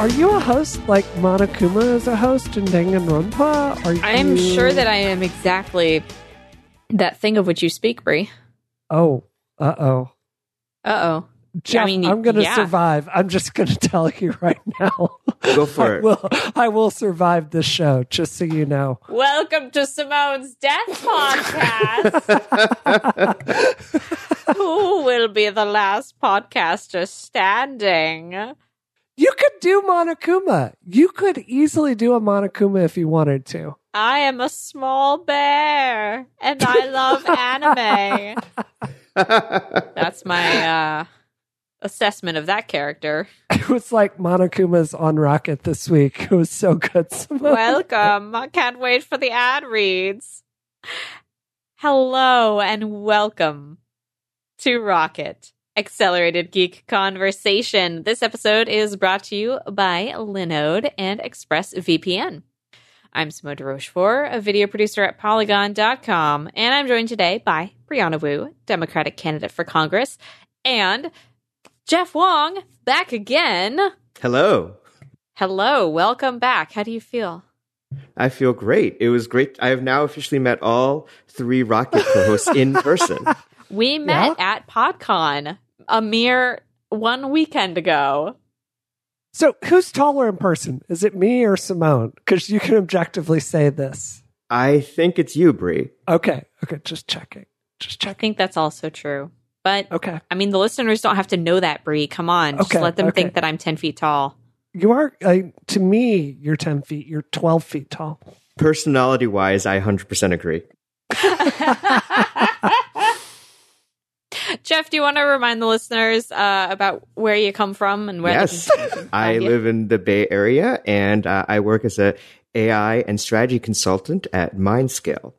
Are you a host like Monokuma is a host in Danganronpa? Are you... I am sure that I am exactly that thing of which you speak, Brie. Oh, uh oh. Uh oh. Jeff, I mean, am going to yeah. survive. I'm just going to tell you right now. Go for I it. will, I will survive this show, just so you know. Welcome to Simone's Death Podcast. Who will be the last podcaster standing? You could do Monokuma. You could easily do a Monokuma if you wanted to. I am a small bear and I love anime. That's my uh, assessment of that character. It was like Monokuma's on Rocket this week. It was so good. Welcome. I can't wait for the ad reads. Hello and welcome to Rocket Accelerated Geek Conversation. This episode is brought to you by Linode and ExpressVPN. I'm Simone de Rochefort, a video producer at Polygon.com, and I'm joined today by Brianna Wu, Democratic candidate for Congress, and Jeff Wong, back again. Hello. Hello, welcome back. How do you feel? I feel great. It was great. I have now officially met all three Rocket co-hosts in person. We met at PodCon a mere one weekend ago. So, who's taller in person? Is it me or Simone? Because you can objectively say this. I think it's you, Brie. Okay. Okay. Just checking. Just checking. I think that's also true. But Okay. I mean, the listeners don't have to know that, Brie. Come on, just Okay, let them okay. think that I'm ten feet tall. You are, uh, to me, you're 10 feet. You're 12 feet tall. Personality-wise, I 100% agree. Jeff, do you want to remind the listeners uh, about where you come from and where? yes, can- can I you? live in the Bay Area, and uh, I work as a AI and strategy consultant at Mindscale.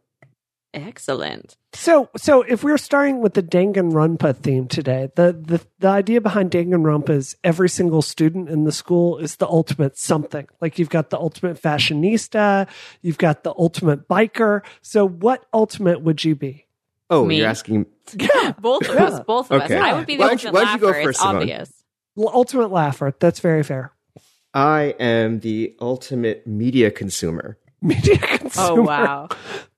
Excellent. So, so if we're starting with the Danganronpa theme today, the, the the idea behind Danganronpa is every single student in the school is the ultimate something. Like you've got the ultimate fashionista, you've got the ultimate biker. So, what ultimate would you be? Oh, Me. you're asking? Yeah, Both of us. Both of Okay. us. I would be the Why ultimate why don't you go laugher. first, it's Simone? obvious. L- Ultimate laugher. That's very fair. I am the ultimate media consumer. Media consumer. Oh wow.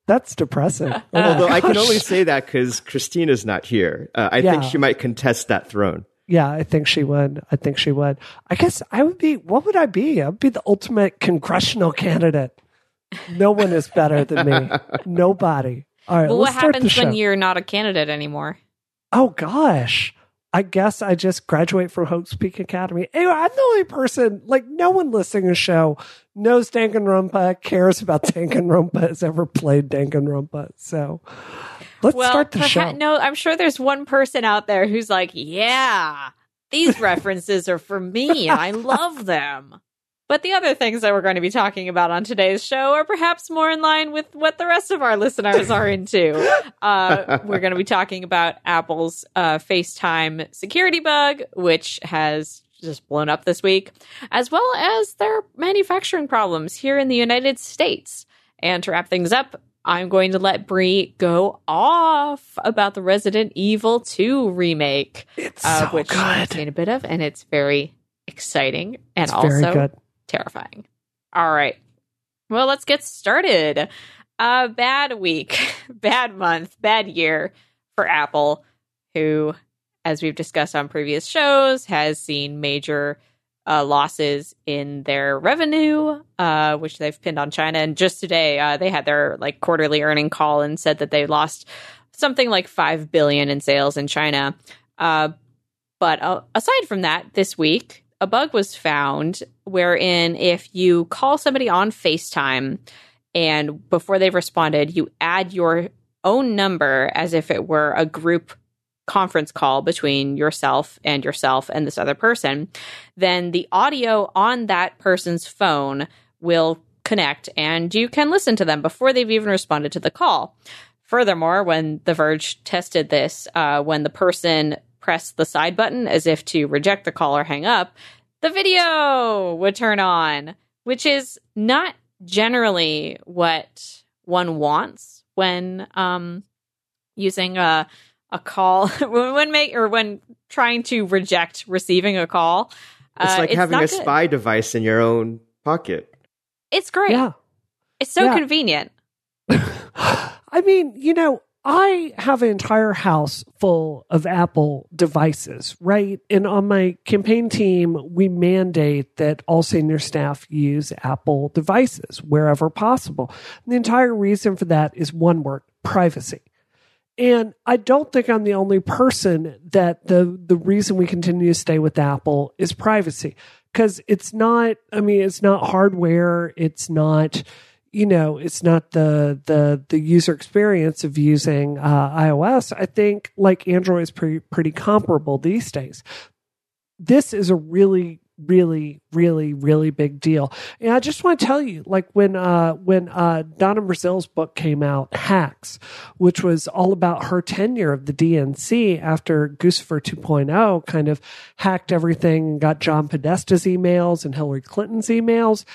That's depressing. Oh my Although I can only say that because Christina's not here. Uh, I think she might contest that throne. Yeah, I think she would. I think she would. I guess I would be. What would I be? I'd be the ultimate congressional candidate. No one is better than me. Nobody. All right. Well, what let's start the happens when you're not a candidate anymore? Oh gosh. I guess I just graduate from Hope's Peak Academy. Anyway, I'm the only person, like, no one listening to the show knows Danganronpa, cares about Danganronpa, has ever played Danganronpa. So let's well, start the perha- show. no, I'm sure there's one person out there who's like, yeah, these references are for me I love them. But the other things that we're going to be talking about on today's show are perhaps more in line with what the rest of our listeners are into. Uh, we're going to be talking about Apple's uh, FaceTime security bug, which has just blown up this week, as well as their manufacturing problems here in the United States. And to wrap things up, I'm going to let Brie go off about the Resident Evil 2 remake, it's uh, so which I've seen a bit of, and it's very exciting and It's also good. Terrifying. All right. Well, let's get started. A bad week, bad month, bad year for Apple, who, as we've discussed on previous shows, has seen major uh, losses in their revenue, uh, which they've pinned on China. And just today, uh, they had their like quarterly earning call and said that they lost something like five billion in sales in China. Uh, but uh, aside from that, this week a bug was found wherein if you call somebody on FaceTime and before they've responded, you add your own number as if it were a group conference call between yourself and yourself and this other person, then the audio on that person's phone will connect and you can listen to them before they've even responded to the call. Furthermore, when The Verge tested this, uh, when the person pressed the side button as if to reject the call or hang up, the video would turn on, which is not generally what one wants when um, using a a call when when make or when trying to reject receiving a call. It's Uh, like having not a good. spy device in your own pocket. It's great. Yeah. It's so Yeah. convenient. I mean, you know, I have an entire house full of Apple devices, right? And on my campaign team, we mandate that all senior staff use Apple devices wherever possible. And the entire reason for that is one word privacy. And I don't think I'm the only person that the the reason we continue to stay with Apple is privacy because it's not I mean it's not hardware, it's not you know, it's not the the the user experience of using uh, iOS. I think like Android is pretty pretty comparable these days. This is a really really really really big deal and i just want to tell you like when uh when uh donna brazile's book came out hacks which was all about her tenure of the dnc after guccifer 2.0 kind of hacked everything and got john podesta's emails and hillary clinton's emails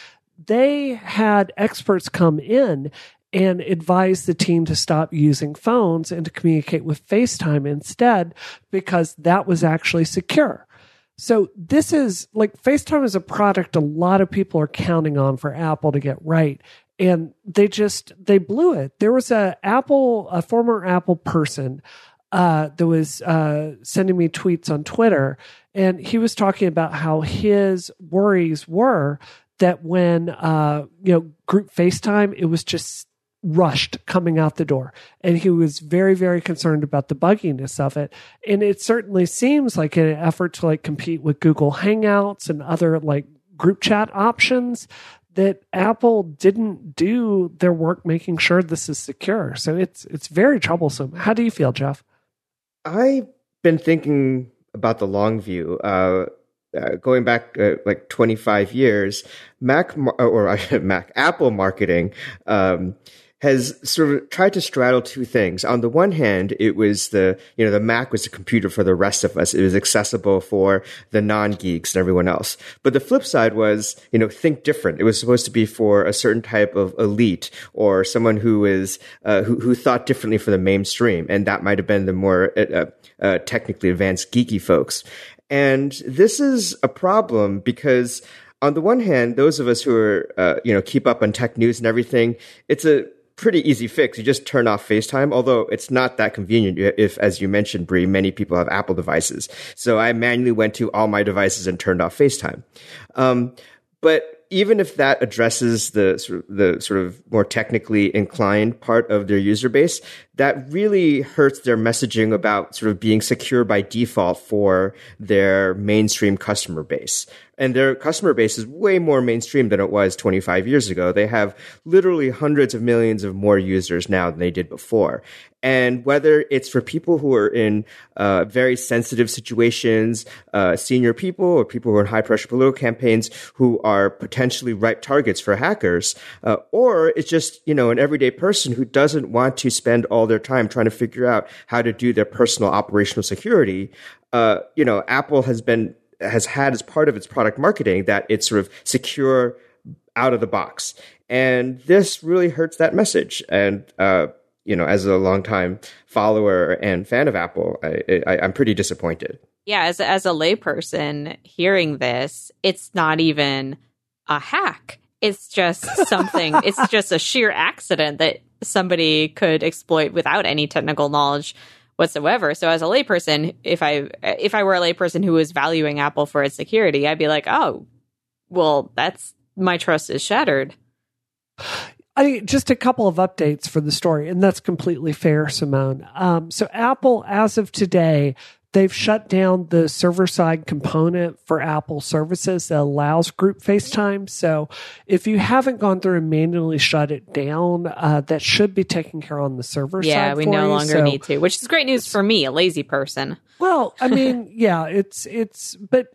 they had experts come in and advise the team to stop using phones and to communicate with FaceTime instead because that was actually secure. So this is like FaceTime is a product a lot of people are counting on for Apple to get right. And they just they blew it. There was a Apple, a former Apple person uh, that was uh, sending me tweets on Twitter, and he was talking about how his worries were that when uh, you know group FaceTime, it was just rushed coming out the door, and he was very very concerned about the bugginess of it. And it certainly seems like an effort to like compete with Google Hangouts and other like group chat options that Apple didn't do their work making sure this is secure. So it's it's very troublesome. How do you feel, Jeff? I've been thinking about the long view. Uh, uh, going back uh, like 25 years, Mac mar- or Mac Apple marketing um, has sort of tried to straddle two things. On the one hand, it was the you know the Mac was a computer for the rest of us. It was accessible for the non geeks and everyone else. But the flip side was you know think different. It was supposed to be for a certain type of elite or someone who is uh, who who thought differently for the mainstream, and that might have been the more uh, uh, technically advanced geeky folks. And this is a problem because on the one hand, those of us who are, uh, you know, keep up on tech news and everything, it's a pretty easy fix. You just turn off FaceTime, although it's not that convenient if, as you mentioned, Brie, many people have Apple devices. So I manually went to all my devices and turned off FaceTime. Um, but even if that addresses the sort of, the sort of more technically inclined part of their user base, that really hurts their messaging about sort of being secure by default for their mainstream customer base. And their customer base is way more mainstream than it was 25 years ago. They have literally hundreds of millions of more users now than they did before. And whether it's for people who are in uh, very sensitive situations, uh, senior people or people who are in high pressure political campaigns who are potentially ripe targets for hackers, uh, or it's just, you know, an everyday person who doesn't want to spend all their time trying to figure out how to do their personal operational security, uh, you know, Apple has been has had as part of its product marketing that it's sort of secure out of the box. And this really hurts that message. And, uh, you know, as a longtime follower and fan of Apple, I, I, I'm pretty disappointed. Yeah, as as a layperson hearing this, it's not even a hack. It's just something. it's just a sheer accident that somebody could exploit without any technical knowledge whatsoever. So as a layperson, if I if I were a layperson who was valuing Apple for its security, I'd be like, "Oh, well, that's my trust is shattered." I just a couple of updates for the story, and that's completely fair, Simone. Um, so Apple, as of today, they've shut down the server side component for Apple services that allows group FaceTime. So if you haven't gone through and manually shut it down, uh, that should be taken care of on the server Yeah, side. we for no you. longer So- need to, which is great news for me, a lazy person. Well, I mean, yeah, it's it's but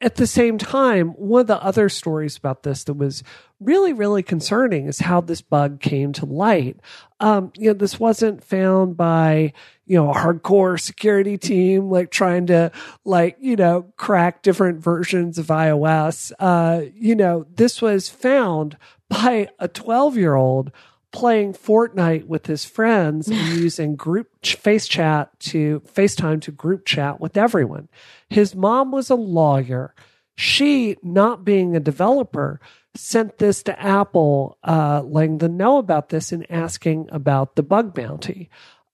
at the same time, one of the other stories about this that was really, really concerning is how this bug came to light. Um, you know, this wasn't found by, you know, a hardcore security team like trying to like, you know, crack different versions of iOS. Uh, you know, this was found by a 12 year old playing Fortnite with his friends and using group ch- face chat to FaceTime to group chat with everyone. His mom was a lawyer. she, not being a developer, sent this to Apple, uh, letting them know about this and asking about the bug bounty.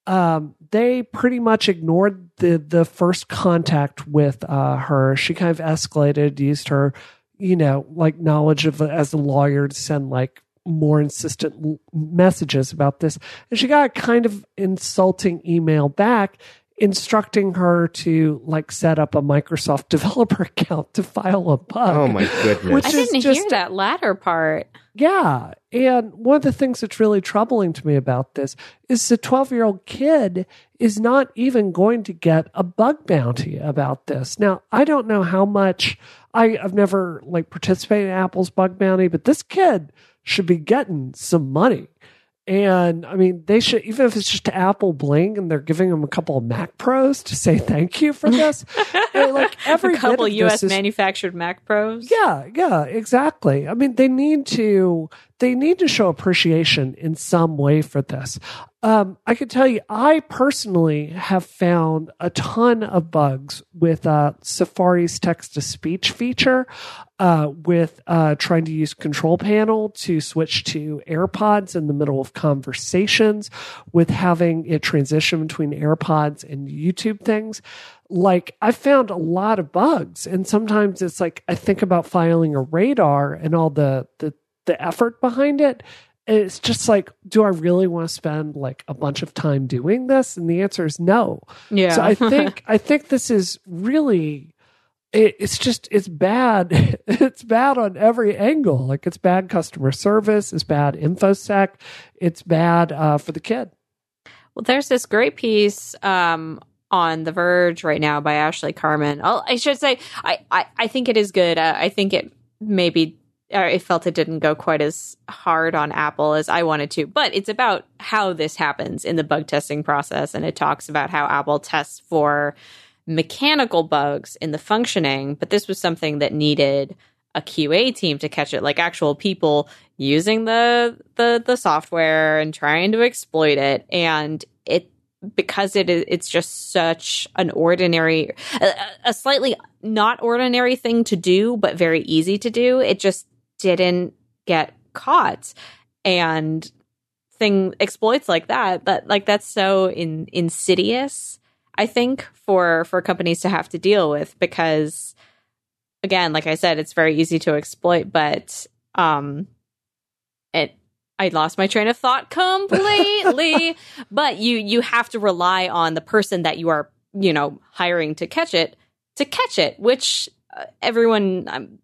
Um, they pretty much ignored the the first contact with uh, her. She kind of escalated, used her, you know, like knowledge of as a lawyer to send like more insistent messages about this, and she got a kind of insulting email back instructing her to like set up a Microsoft developer account to file a bug. Oh my goodness. Which I didn't just, hear that latter part. Yeah. And one of the things that's really troubling to me about this is the 12 year old kid is not even going to get a bug bounty about this. Now, I don't know how much I, I've never like participated in Apple's bug bounty, but this kid should be getting some money. And I mean, they should, even if it's just Apple Bling and they're giving them a couple of Mac Pros to say thank you for this. like every a couple US is, manufactured Mac Pros. Yeah, yeah, exactly. I mean, they need to, they need to show appreciation in some way for this. Um, I can tell you, I personally have found a ton of bugs with uh, Safari's text to speech feature, uh, with uh, trying to use Control Panel to switch to AirPods in the middle of conversations, with having it transition between AirPods and YouTube things. Like, I found a lot of bugs, and sometimes it's like I think about filing a radar and all the the the effort behind it it's just like, do I really want to spend like a bunch of time doing this? And the answer is no. Yeah. So I think I think this is really it, it's just it's bad. it's bad on every angle. Like it's bad customer service. It's bad infosec. It's bad uh, for the kid. Well, there's this great piece um, on The Verge right now by Ashley Carman. I'll, i should say I, I, I think it is good. Uh, I think it maybe I felt it didn't go quite as hard on Apple as I wanted to. But it's about how this happens in the bug testing process. And it talks about how Apple tests for mechanical bugs in the functioning. But this was something that needed a QA team to catch it, like actual people using the the the software and trying to exploit it. And it because it it's just such an ordinary a, a, slightly not ordinary thing to do but very easy to do it just didn't get caught and thing exploits like that that like that's so in, insidious i think for for companies to have to deal with because again like i said it's very easy to exploit but um it I lost my train of thought completely. but you you have to rely on the person that you are, you know, hiring to catch it to catch it, which uh, everyone um,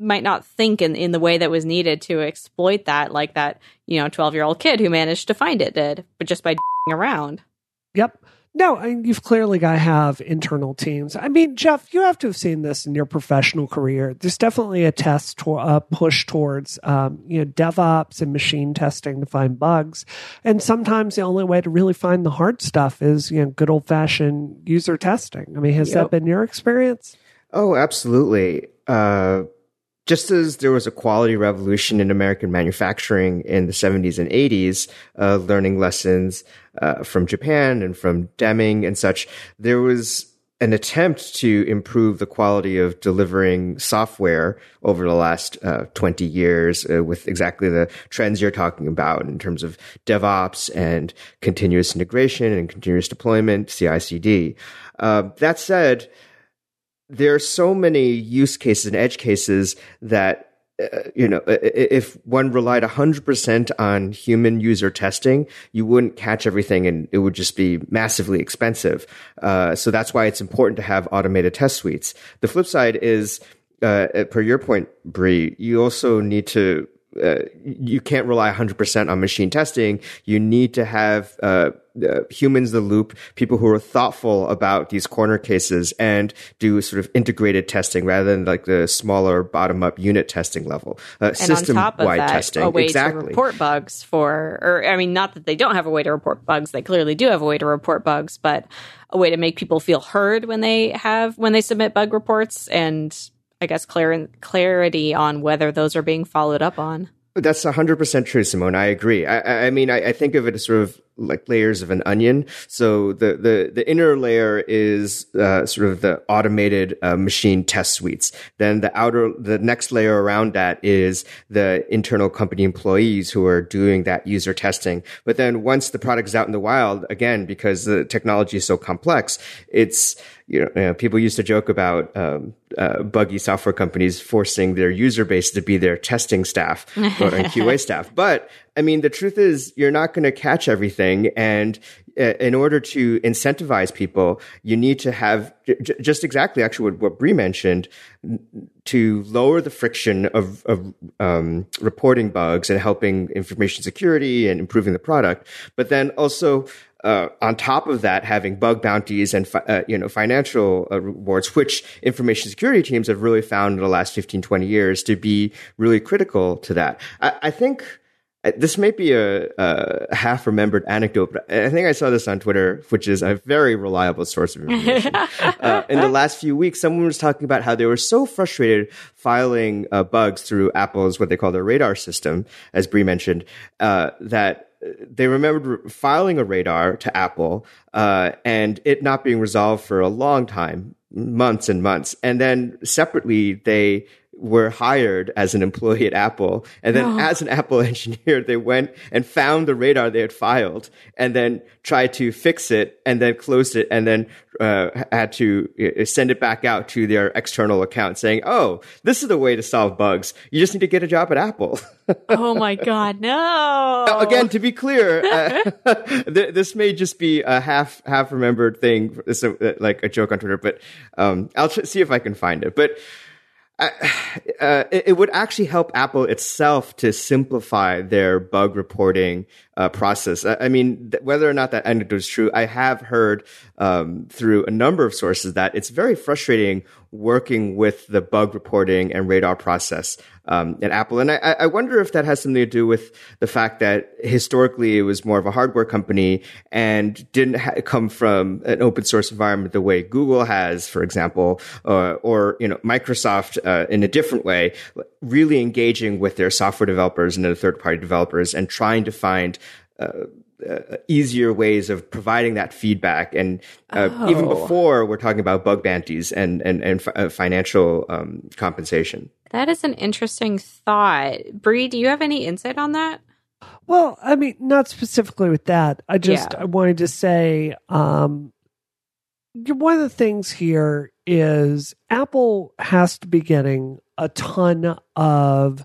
might not think in, in the way that was needed to exploit that, like that, you know, 12 year old kid who managed to find it did, but just by around. Yep. No, I mean, you've clearly got to have internal teams. I mean, Jeff, you have to have seen this in your professional career. There's definitely a test to a push towards, um, you know, DevOps and machine testing to find bugs. And sometimes the only way to really find the hard stuff is, you know, good old fashioned user testing. I mean, has yep. that been your experience? Oh, absolutely. Uh, just as there was a quality revolution in American manufacturing in the 70s and 80s, uh, learning lessons uh, from Japan and from Deming and such, there was an attempt to improve the quality of delivering software over the last uh, 20 years uh, with exactly the trends you're talking about in terms of DevOps and continuous integration and continuous deployment, CI CD. Uh, that said, there are so many use cases and edge cases that uh, you know, if one relied 100% on human user testing, you wouldn't catch everything and it would just be massively expensive. Uh, so that's why it's important to have automated test suites. The flip side is, uh, per your point, Brie, you also need to uh, you can't rely 100% on machine testing. You need to have uh, uh, humans the loop, people who are thoughtful about these corner cases and do sort of integrated testing rather than like the smaller bottom up unit testing level. Uh, system wide testing. A way exactly. to report bugs for, or I mean, not that they don't have a way to report bugs. They clearly do have a way to report bugs, but a way to make people feel heard when they have, when they submit bug reports and I guess, clar- clarity on whether those are being followed up on. That's 100% true, Simone. I agree. I, I mean, I, I, think of it as sort of like layers of an onion. So the the the inner layer is uh, sort of the automated uh, machine test suites. Then the outer the next layer around that is the internal company employees who are doing that user testing. But then once the product is out in the wild, again because the technology is so complex, it's you know, you know, people used to joke about um, uh, buggy software companies forcing their user base to be their testing staff and QA staff. But I mean, the truth is, you're not going to catch everything, and uh, in order to incentivize people, you need to have j- just exactly actually what, what Brie mentioned to lower the friction of, of um, reporting bugs and helping information security and improving the product, but then also uh, on top of that, having bug bounties and fi- uh, you know financial uh, rewards, which information security teams have really found in the last 15, 20 years to be really critical to that. I, I think this may be a, a half remembered anecdote, but I think I saw this on Twitter, which is a very reliable source of information. uh, in the last few weeks, someone was talking about how they were so frustrated filing uh, bugs through Apple's what they call their radar system, as Brie mentioned, uh, that they remembered filing a radar to Apple uh, and it not being resolved for a long time, months and months. And then separately, they were hired as an employee at Apple. And then oh. as an Apple engineer, they went and found the radar they had filed and then tried to fix it and then closed it and then uh, had to uh, send it back out to their external account saying, Oh, this is the way to solve bugs. You just need to get a job at Apple. oh my God, no. Now, again, to be clear, uh, this may just be a half, half remembered thing, so, uh, like a joke on Twitter, but um, I'll tr- see if I can find it. But uh, it, it, would actually help Apple itself to simplify their bug reporting uh, process. I, I mean, th- whether or not that anecdote is true, I have heard um, through a number of sources that it's very frustrating working with the bug reporting and radar process um, at Apple. And I, I, wonder if that has something to do with the fact that historically it was more of a hardware company and didn't ha- come from an open source environment the way Google has, for example, uh, or you know Microsoft uh, in a different way, really engaging with their software developers and their third party developers and trying to find uh, uh, easier ways of providing that feedback. And uh, oh. even before we're talking about bug bounties and and and uh, financial um, compensation. That is an interesting thought. Brie, do you have any insight on that? Well, I mean, not specifically with that. I just yeah. I wanted to say um, one of the things here is Apple has to be getting a ton of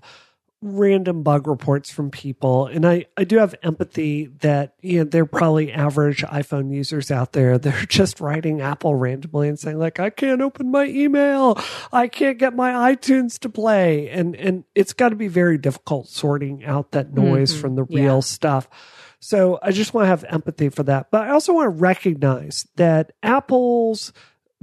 random bug reports from people. And I, I do have empathy that you know they're probably average iphone users out there they're just writing apple randomly and saying like i can't open my email. I can't get my itunes to play. And and it's got to be very difficult sorting out that noise mm-hmm. from the real yeah. stuff. So i just want to have empathy for that. But i also want to recognize that apple's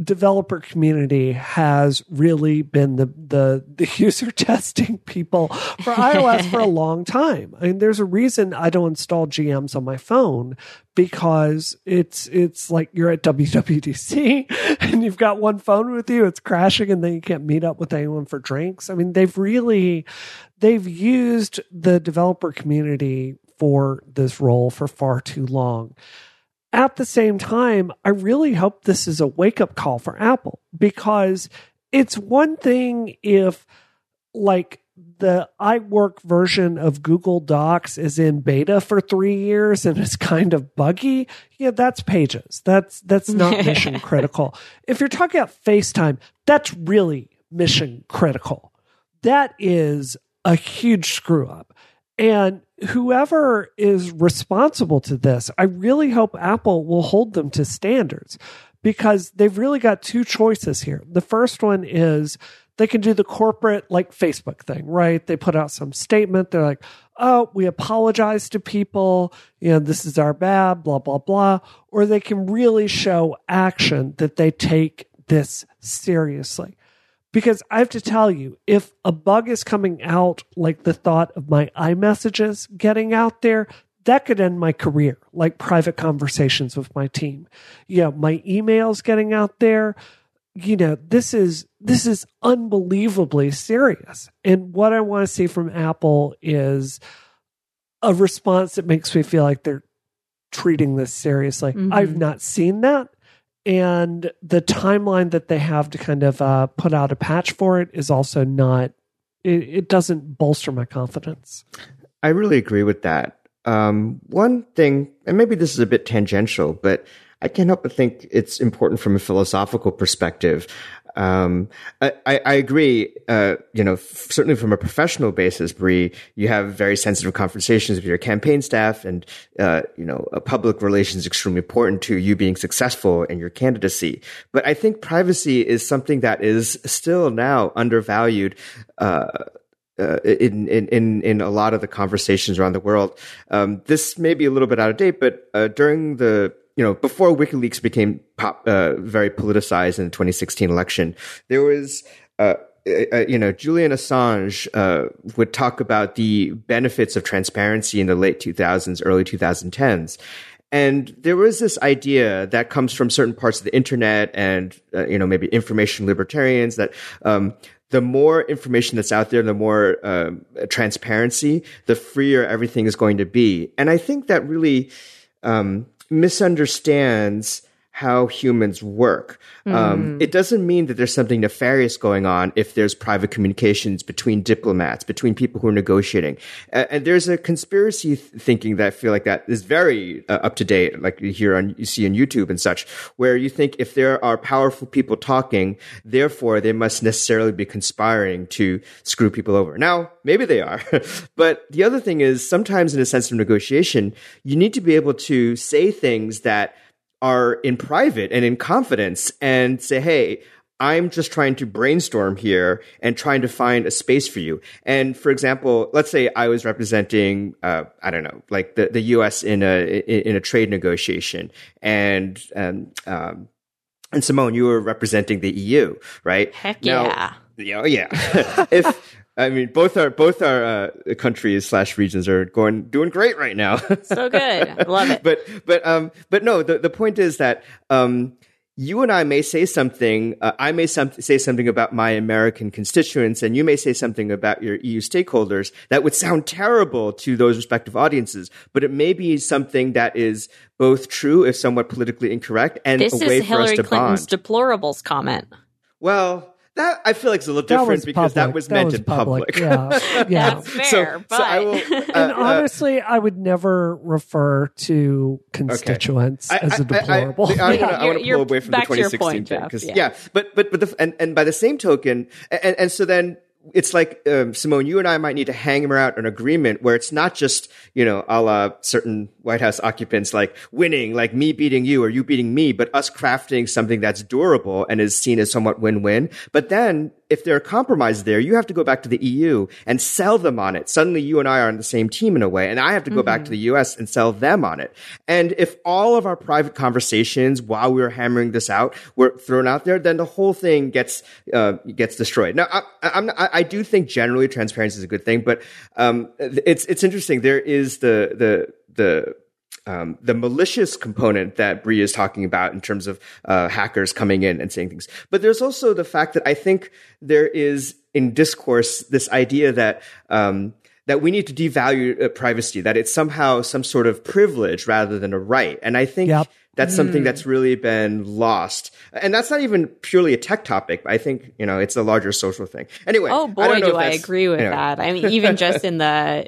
developer community has really been the, the, the user testing people for iOS for a long time. I mean, there's a reason I don't install GMs on my phone because it's it's like you're at WWDC and you've got one phone with you, it's crashing, and then you can't meet up with anyone for drinks. I mean, they've really they've used the developer community for this role for far too long. At the same time, I really hope this is a wake up call for Apple because it's one thing if, like, the iWork version of Google Docs is in beta for three years and it's kind of buggy. Yeah, that's pages. That's that's not mission critical. If you're talking about FaceTime, that's really mission critical. That is a huge screw up. And whoever is responsible to this, I really hope Apple will hold them to standards because they've really got two choices here. The first one is they can do the corporate, like Facebook thing, right? They put out some statement. They're like, oh, we apologize to people. You know, this is our bad, blah, blah, blah. Or they can really show action that they take this seriously. Because I have to tell you, if a bug is coming out like the thought of my iMessages getting out there, that could end my career, like private conversations with my team. You know, my emails getting out there, you know, this is this is unbelievably serious. And what I want to see from Apple is a response that makes me feel like they're treating this seriously. Mm-hmm. I've not seen that. And the timeline that they have to kind of uh, put out a patch for it is also not, it, it doesn't bolster my confidence. I really agree with that. Um, one thing, and maybe this is a bit tangential, but I can't help but think it's important from a philosophical perspective. Um, I, I, agree. Uh, you know, f- certainly from a professional basis, Brie, you have very sensitive conversations with your campaign staff, and uh, you know, public relations is extremely important to you being successful in your candidacy. But I think privacy is something that is still now undervalued. Uh, uh, in, in, in, in a lot of the conversations around the world. Um, this may be a little bit out of date, but, uh, during the you know, before WikiLeaks became pop, uh, very politicized in the 2016 election, there was, uh, uh, you know, Julian Assange uh, would talk about the benefits of transparency in the late 2000s, early 2010s. And there was this idea that comes from certain parts of the internet and, uh, you know, maybe information libertarians that um, the more information that's out there, the more um, transparency, the freer everything is going to be. And I think that really um, misunderstands how humans work. Mm. Um, hmm. it doesn't mean that there's something nefarious going on if there's private communications between diplomats, between people who are negotiating. Uh, and there's a conspiracy th- thinking that I feel like that is very uh, up to date, like you hear on, you see on YouTube and such, where you think if there are powerful people talking, therefore they must necessarily be conspiring to screw people over. Now, maybe they are. but the other thing is sometimes in a sense of negotiation, you need to be able to say things that are in private and in confidence and say, Hey, I'm just trying to brainstorm here and trying to find a space for you. And for example, let's say I was representing, uh, I don't know, like the, the U.S. in a in a trade negotiation, and um, um, and Simone, you were representing the EU, right? Heck yeah. Yeah, yeah. if I mean, both our both our uh, countries slash regions are going doing great right now. so good, love it. But but um but no, the the point is that um you and I may say something. Uh, I may some, say something about my American constituents, and you may say something about your EU stakeholders that would sound terrible to those respective audiences. But it may be something that is both true, if somewhat politically incorrect, and this a way is for Hillary us to Clinton's bond. deplorables comment. Well, that I feel like is a little different because public. that was that meant was in public. public. Yeah, yeah. That's fair. So, but... so I will, uh, and uh, honestly, I would never refer to constituents okay. as a deplorable. I, I, I, I want to pull away from the 2016 thing because yeah. yeah. but but but the, and and by the same token, and and so then it's like um, Simone, you and I might need to hang hammer out an agreement where it's not just you know, a la certain White House occupants, like winning, like me beating you or you beating me, but us crafting something that's durable and is seen as somewhat win-win. But then if there are compromises there, you have to go back to the EU and sell them on it. Suddenly you and I are on the same team in a way, and I have to go mm-hmm. back to the US and sell them on it. And if all of our private conversations while we were hammering this out were thrown out there, then the whole thing gets uh, gets destroyed. Now, I, I'm, I, I do think generally transparency is a good thing, but um, it's it's interesting. There is the the the um, the malicious component that Brie is talking about in terms of uh, hackers coming in and saying things. But there's also the fact that I think there is in discourse this idea that um, that we need to devalue uh, privacy, that it's somehow some sort of privilege rather than a right. And I think yep. that's mm. something that's really been lost. And that's not even purely a tech topic. I think, you know, it's a larger social thing. Anyway. Oh boy, I do I agree with anyway. that. I mean, even just in the,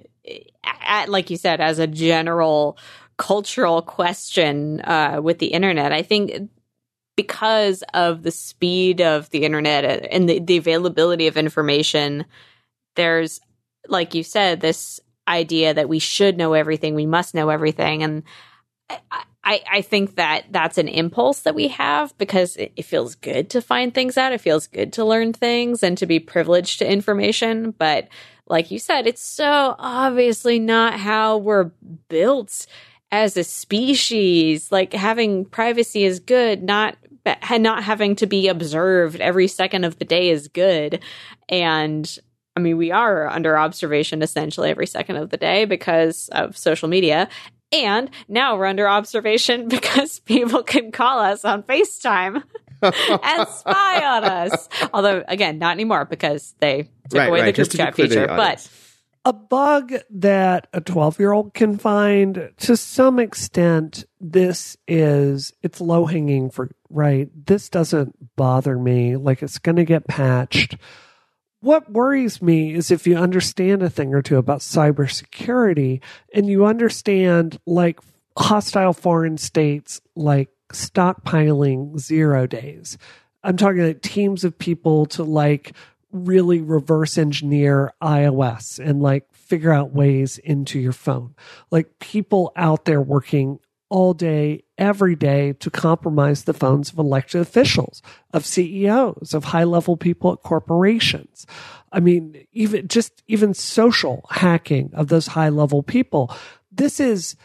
at, like you said, as a general cultural question uh, with the internet. I think because of the speed of the internet and the, the availability of information, there's, like you said, this idea that we should know everything, we must know everything. And I, I think that that's an impulse that we have because it, it, feels good to find things out. It feels good to learn things and to be privileged to information. But like you said, it's so obviously not how we're built as a species, like having privacy is good, not not having to be observed every second of the day is good. And I mean, we are under observation essentially every second of the day because of social media. And now we're under observation because people can call us on FaceTime and spy on us. Although, again, not anymore because they took right, away right. the group chat feature. But a bug that a 12 year old can find to some extent this is it's low hanging for right this doesn't bother me like it's going to get patched what worries me is if you understand a thing or two about cybersecurity and you understand like hostile foreign states like stockpiling zero days i'm talking like teams of people to like really reverse engineer iOS and like figure out ways into your phone. Like people out there working all day, every day to compromise the phones of elected officials, of CEOs, of high level people at corporations. I mean, even just even social hacking of those high level people. This is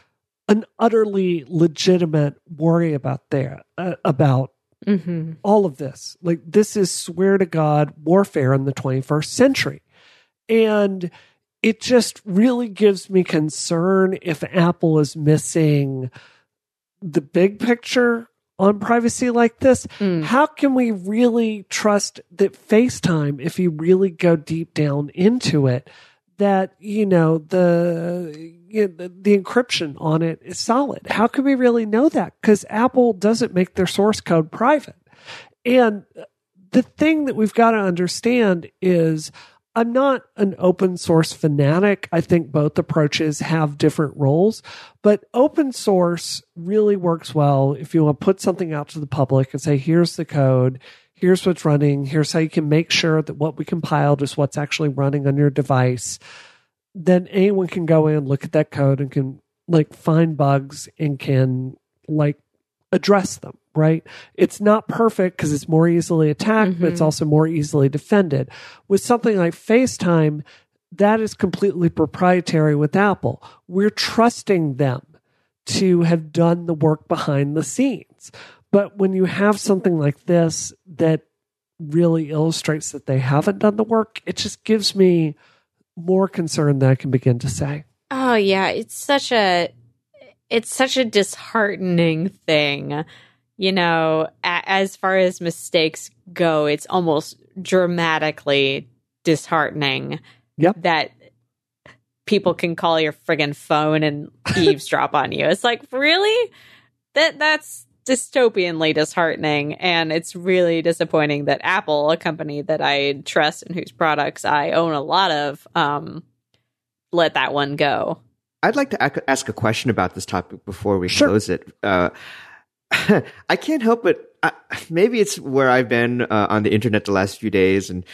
an utterly legitimate worry about there uh, about Mm-hmm. all of this. Like this is swear to God warfare in the 21st century. And it just really gives me concern if Apple is missing the big picture on privacy like this. Mm. How can we really trust that FaceTime, if you really go deep down into it, that you know the you know, the, the encryption on it is solid. How can we really know that? Because Apple doesn't make their source code private. And the thing that we've got to understand is I'm not an open source fanatic. I think both approaches have different roles, but open source really works well if you want to put something out to the public and say, here's the code, here's what's running, here's how you can make sure that what we compiled is what's actually running on your device. Then anyone can go in, look at that code, and can like find bugs and can like address them, right? It's not perfect because it's more easily attacked, but it's Mhm. also more easily defended. With something like FaceTime, that is completely proprietary with Apple. We're trusting them to have done the work behind the scenes. But when you have something like this that really illustrates that they haven't done the work, it just gives me more concern than I can begin to say. Oh yeah, it's such a it's such a disheartening thing. You know, a- as far as mistakes go, it's almost dramatically disheartening Yep. that people can call your friggin' phone and eavesdrop on you. It's like, really? That that's dystopianly disheartening and it's really disappointing that Apple, a company that I trust and whose products I own a lot of, um let that one go. I'd like to ac- ask a question about this topic before we Sure. close it. Uh, I can't help but uh, maybe it's where I've been uh, on the internet the last few days, and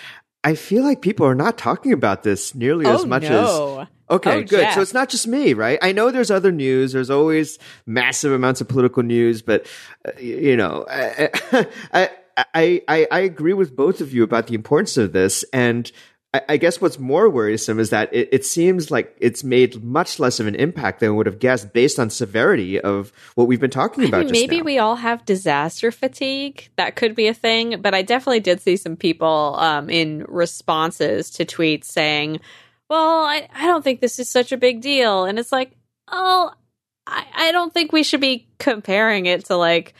I feel like people are not talking about this nearly as much as. no. Okay, Oh, good. So it's not just me, right? I know there's other news. There's always massive amounts of political news, but uh, you know, I, I, I, I, I agree with both of you about the importance of this. And I, I guess what's more worrisome is that it, it seems like it's made much less of an impact than we would have guessed based on severity of what we've been talking I about. mean, just maybe now. we all have disaster fatigue. That could be a thing. But I definitely did see some people um, in responses to tweets saying, well, I, I don't think this is such a big deal. And it's like, oh, I, I don't think we should be comparing it to like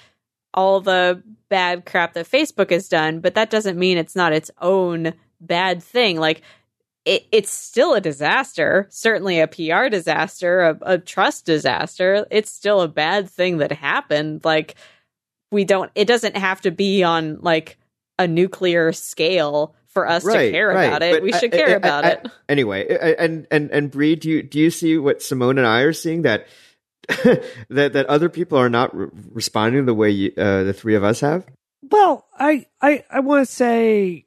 all the bad crap that Facebook has done. But that doesn't mean it's not its own bad thing. Like, it, it's still a disaster, certainly a PR disaster, a, a trust disaster. It's still a bad thing that happened. Like, we don't, it doesn't have to be on like a nuclear scale for us to care about it. But We should I- care I- about I- it. Anyway, and and and Brie, do you do you see what Simone and I are seeing that that that other people are not re- responding the way you, uh, the three of us have? Well, I I, I want to say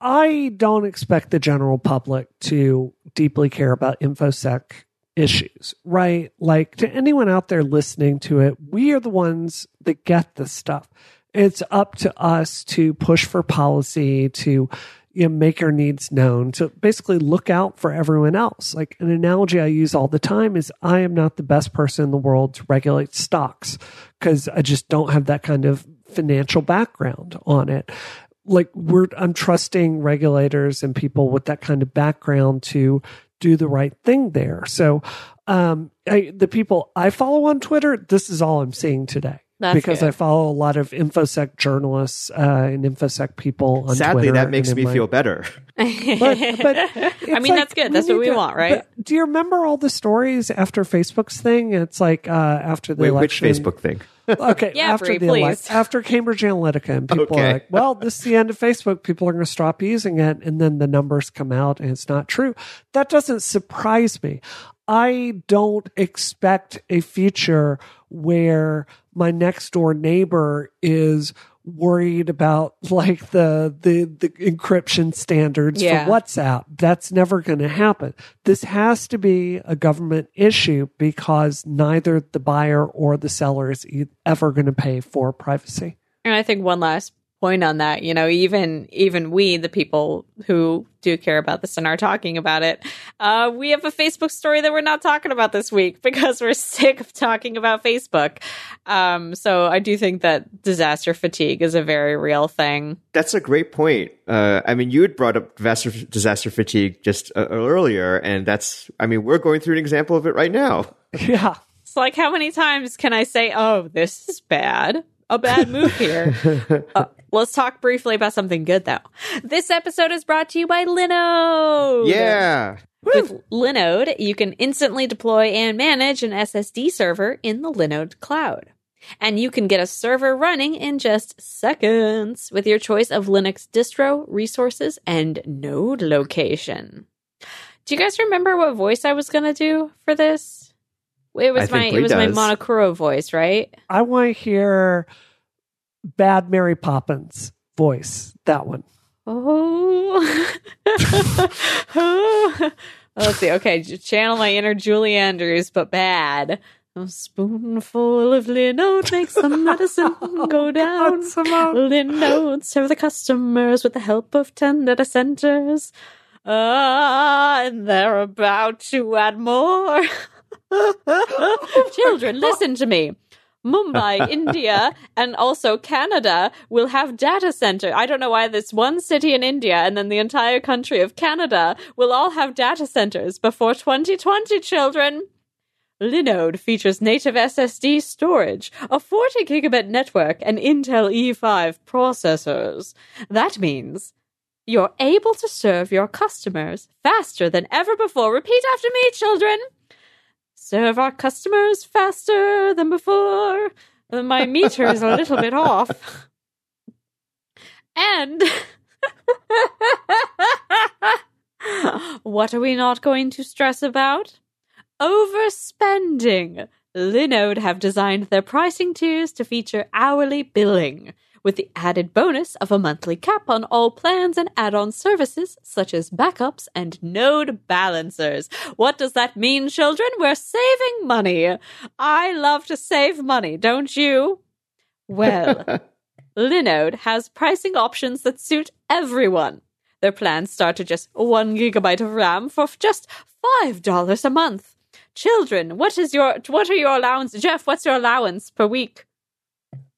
I don't expect the general public to deeply care about infosec issues, right? Like to anyone out there listening to it, we are the ones that get this stuff. It's up to us to push for policy, to you know, make our needs known, to basically look out for everyone else. Like an analogy I use all the time is I am not the best person in the world to regulate stocks because I just don't have that kind of financial background on it. Like we're, I'm trusting regulators and people with that kind of background to do the right thing there. So, um, I, the people I follow on Twitter, this is all I'm seeing today. That's because good. I follow a lot of infosec journalists uh, and infosec people on Sadly, Twitter that makes me my- feel better. but, but I mean, like, that's good. That's need what we to- want, right? but do you remember all the stories after Facebook's thing? It's like uh, after the Wait, which. Facebook thing? Okay, Yeah, after Brie, the elec- please. after Cambridge Analytica, and people Okay. are like, "Well, this is the end of Facebook. People are going to stop using it," and then the numbers come out, and it's not true. That doesn't surprise me. I don't expect a future where my next door neighbor is worried about like the the the encryption standards Yeah. for WhatsApp. That's never going to happen. This has to be a government issue because neither the buyer or the seller is e- ever going to pay for privacy. And I think one last point on that, you know, even even we, the people who do care about this and are talking about it, uh, we have a Facebook story that we're not talking about this week because we're sick of talking about Facebook. Um, so I do think that disaster fatigue is a very real thing. That's a great point. Uh, I mean, you had brought up disaster, disaster fatigue just uh, earlier, and that's, I mean, we're going through an example of it right now. Yeah. It's like how many times can I say, "Oh, this is bad." A bad move here. Uh, let's talk briefly about something good, though. This episode is brought to you by Linode. Yeah. With Linode, you can instantly deploy and manage an SSD server in the Linode cloud. And you can get a server running in just seconds with your choice of Linux distro, resources, and node location. Do you guys remember what voice I was going to do for this? It was think my it Brie was my does. Monokuma voice, right? I want to hear Bad Mary Poppins voice. That one. Oh. oh. Let's see. Okay, channel my inner Julie Andrews, but bad. A spoonful of linode makes the medicine go down. Linode serve the customers with the help of 10 data centers. Ah, and they're about to add more. Children, listen to me. Mumbai, India, and also Canada will have data center. I don't know why this one city in India and then the entire country of Canada will all have data centers before 2020, children. Linode features native SSD storage, a 40 gigabit network, and Intel E5 processors. That means you're able to serve your customers faster than ever before. Repeat after me, children. Serve our customers faster than before. My meter is a little bit off. And what are we not going to stress about? Overspending. Linode have designed their pricing tiers to feature hourly billing, with the added bonus of a monthly cap on all plans and add on services such as backups and node balancers. What does that mean, children? We're saving money. I love to save money, don't you? Well, Linode has pricing options that suit everyone. Their plans start at just one gigabyte of RAM for just five dollars a month. Children, what is your what are your allowance? Jeff, what's your allowance per week?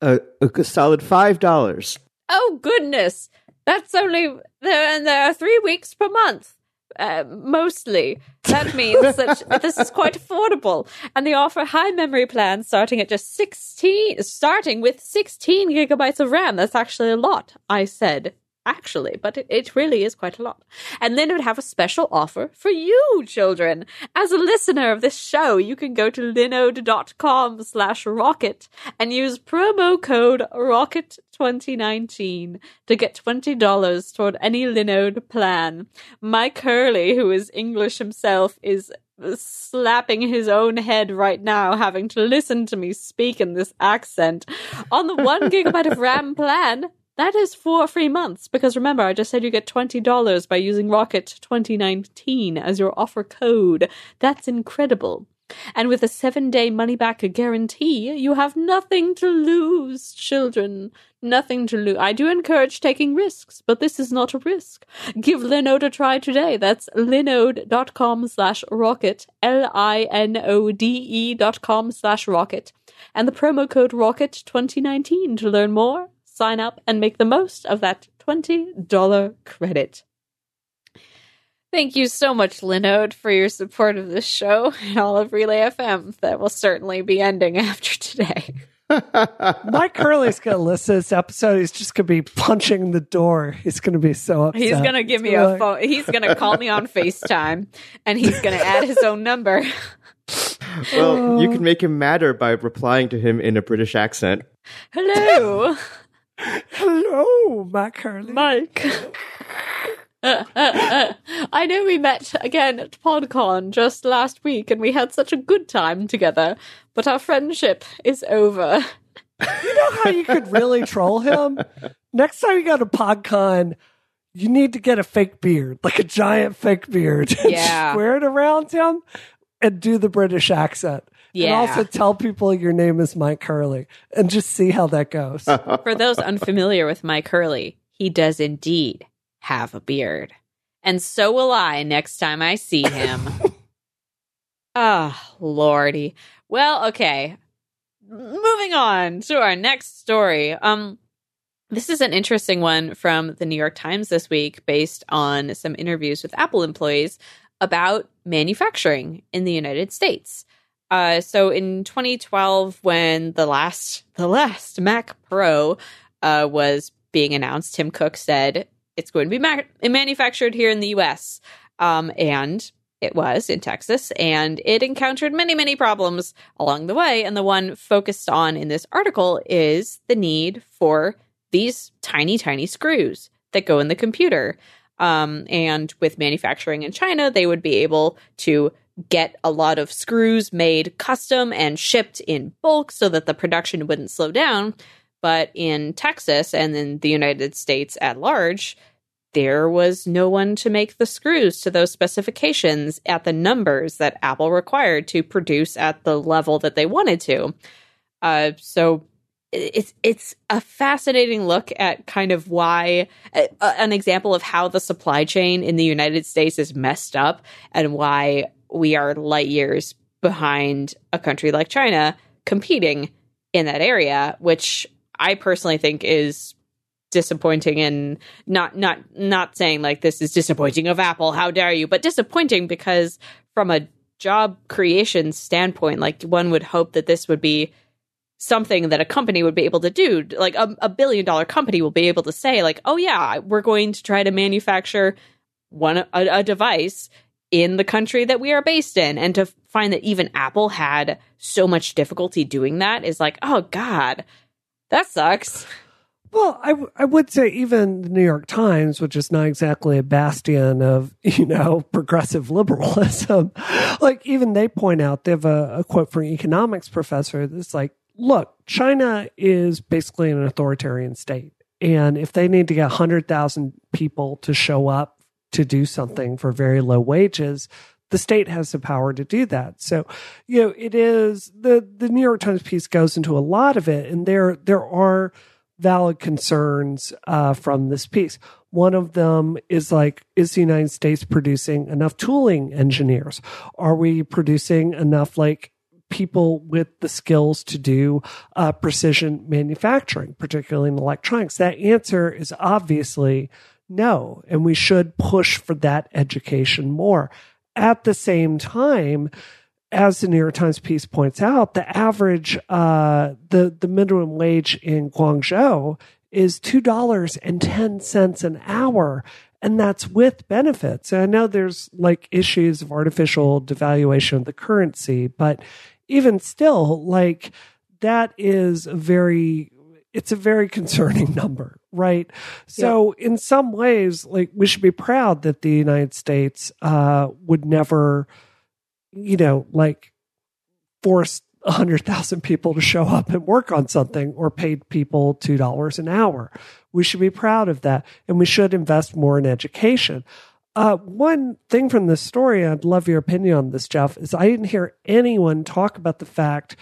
A, a solid $5. Oh goodness, that's only there, and there are three weeks per month. Uh, mostly. That means that this is quite affordable. And they offer high memory plans starting at just 16, starting with 16 gigabytes of RAM. That's actually a lot, I said. Actually, but it, it really is quite a lot. And then it would have a special offer for you, children. As a listener of this show, you can go to linode.com slash rocket and use promo code ROCKET2019 to get $20 toward any Linode plan. Mike Hurley, who is English himself, is slapping his own head right now, having to listen to me speak in this accent. On the one gigabyte of RAM plan, that is four free months. Because remember, I just said you get $20 by using Rocket 2019 as your offer code. That's incredible. And with a seven day money back guarantee, you have nothing to lose, children. Nothing to lose. I do encourage taking risks, but this is not a risk. Give Linode a try today. That's linode.com slash rocket, L-I-N-O-D-E dot com slash rocket. And the promo code ROCKET2019 to learn more, sign up, and make the most of that $20 credit. Thank you so much, Linode, for your support of this show and all of Relay FM that will certainly be ending after today. Mike Hurley's going to listen to this episode. He's just going to be punching the door. He's going to be so upset. He's gonna give me a phone. He's gonna call me on Facetime, and he's gonna add his own number. well, you oh. can make him madder by replying to him in a British accent. Hello, Hello, Mike Hurley. Mike. I know we met again at PodCon just last week, and we had such a good time together. But our friendship is over. You know how you could really troll him? Next time you go to PodCon, you need to get a fake beard, like a giant fake beard. and Yeah. Wear it around him and do the British accent. And also tell people your name is Mike Hurley and just see how that goes. For those unfamiliar with Mike Hurley, he does indeed have a beard. And so will I next time I see him. Ah, lordy. Well, okay. Moving on to our next story. Um this is an interesting one from the New York Times this week based on some interviews with Apple employees about manufacturing in the United States. Uh, so in 2012, when the last the last Mac Pro uh, was being announced, Tim Cook said it's going to be ma- manufactured here in the U.S. Um, and it was in Texas, and it encountered many many problems along the way. And the one focused on in this article is the need for these tiny tiny screws that go in the computer. Um, and with manufacturing in China, they would be able to get a lot of screws made custom and shipped in bulk so that the production wouldn't slow down. But in Texas and in the United States at large, there was no one to make the screws to those specifications at the numbers that Apple required to produce at the level that they wanted to. Uh, so it's it's a fascinating look at kind of why an example of how the supply chain in the United States is messed up and why we are light years behind a country like China competing in that area, which I personally think is disappointing and not not not saying like this is disappointing of Apple, how dare you, but disappointing because from a job creation standpoint, like one would hope that this would be something that a company would be able to do. Like a, a billion dollar company will be able to say like oh yeah we're going to try to manufacture one a, a device in the country that we are based in and to find that even apple had so much difficulty doing that is like oh god that sucks Well, I, w- I would say even the New York Times, which is not exactly a bastion of, you know, progressive liberalism, like even they point out, they have a, a quote from an economics professor that's like, look, China is basically an authoritarian state. And if they need to get 100,000 people to show up to do something for very low wages, the state has the power to do that. So, you know, it is the, the New York Times piece goes into a lot of it. And there, there are, valid concerns uh, from this piece. One of them is like, is the United States producing enough tooling engineers? Are we producing enough like people with the skills to do uh, precision manufacturing, particularly in electronics? That answer is obviously no, and we should push for that education more. At the same time, as the New York Times piece points out, the average uh, the the minimum wage in Guangzhou is two dollars and ten cents an hour, and that's with benefits. And I know there's like issues of artificial devaluation of the currency, but even still, like that is a very it's a very concerning number, right? So in some ways, like we should be proud that the United States uh, would never you know, like force a hundred thousand people to show up and work on something or paid people two dollars an hour. We should be proud of that, and we should invest more in education. Uh, one thing from this story, I'd love your opinion on this, Jeff, is I didn't hear anyone talk about the fact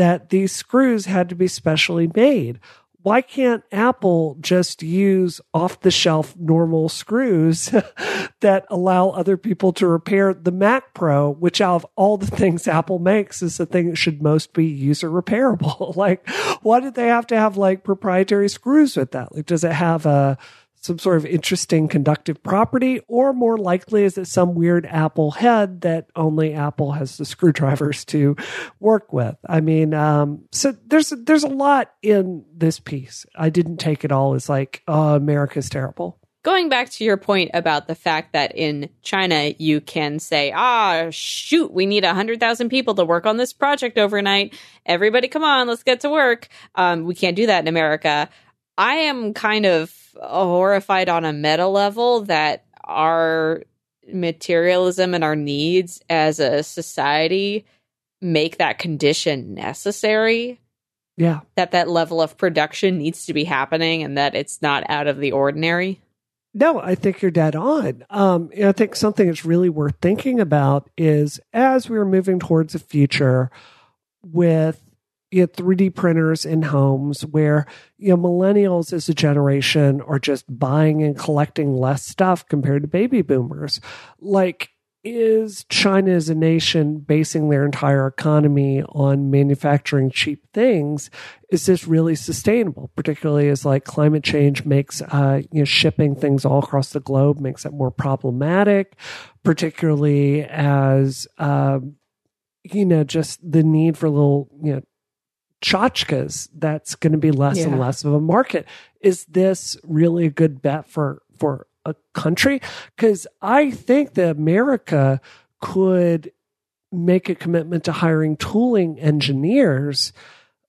that these screws had to be specially made why can't Apple just use off the shelf normal screws that allow other people to repair the Mac Pro, which out of all the things Apple makes is the thing that should most be user repairable? like, why did they have to have like proprietary screws with that? Like, does it have a some sort of interesting conductive property, or more likely is it some weird Apple head that only Apple has the screwdrivers to work with? I mean, um, so there's there's a lot in this piece. I didn't take it all as like, oh, America's terrible going back to your point about the fact that in China you can say, ah, shoot, we need 100,000 people to work on this project overnight. Everybody come on, let's get to work. Um, we can't do that in America. I am kind of horrified on a meta level that our materialism and our needs as a society make that condition necessary. Yeah. That that level of production needs to be happening and that it's not out of the ordinary. No, I think you're dead on. Um, I think something that's really worth thinking about is as we are moving towards a future with you know, 3D printers in homes where you know millennials as a generation are just buying and collecting less stuff compared to baby boomers. Like is China as a nation basing their entire economy on manufacturing cheap things? Is this really sustainable? Particularly as like climate change makes uh, you know shipping things all across the globe makes it more problematic. Particularly as uh, you know just the need for little you know tchotchkes that's going to be less yeah. and less of a market. Is this really a good bet for for a country because I think that America could make a commitment to hiring tooling engineers,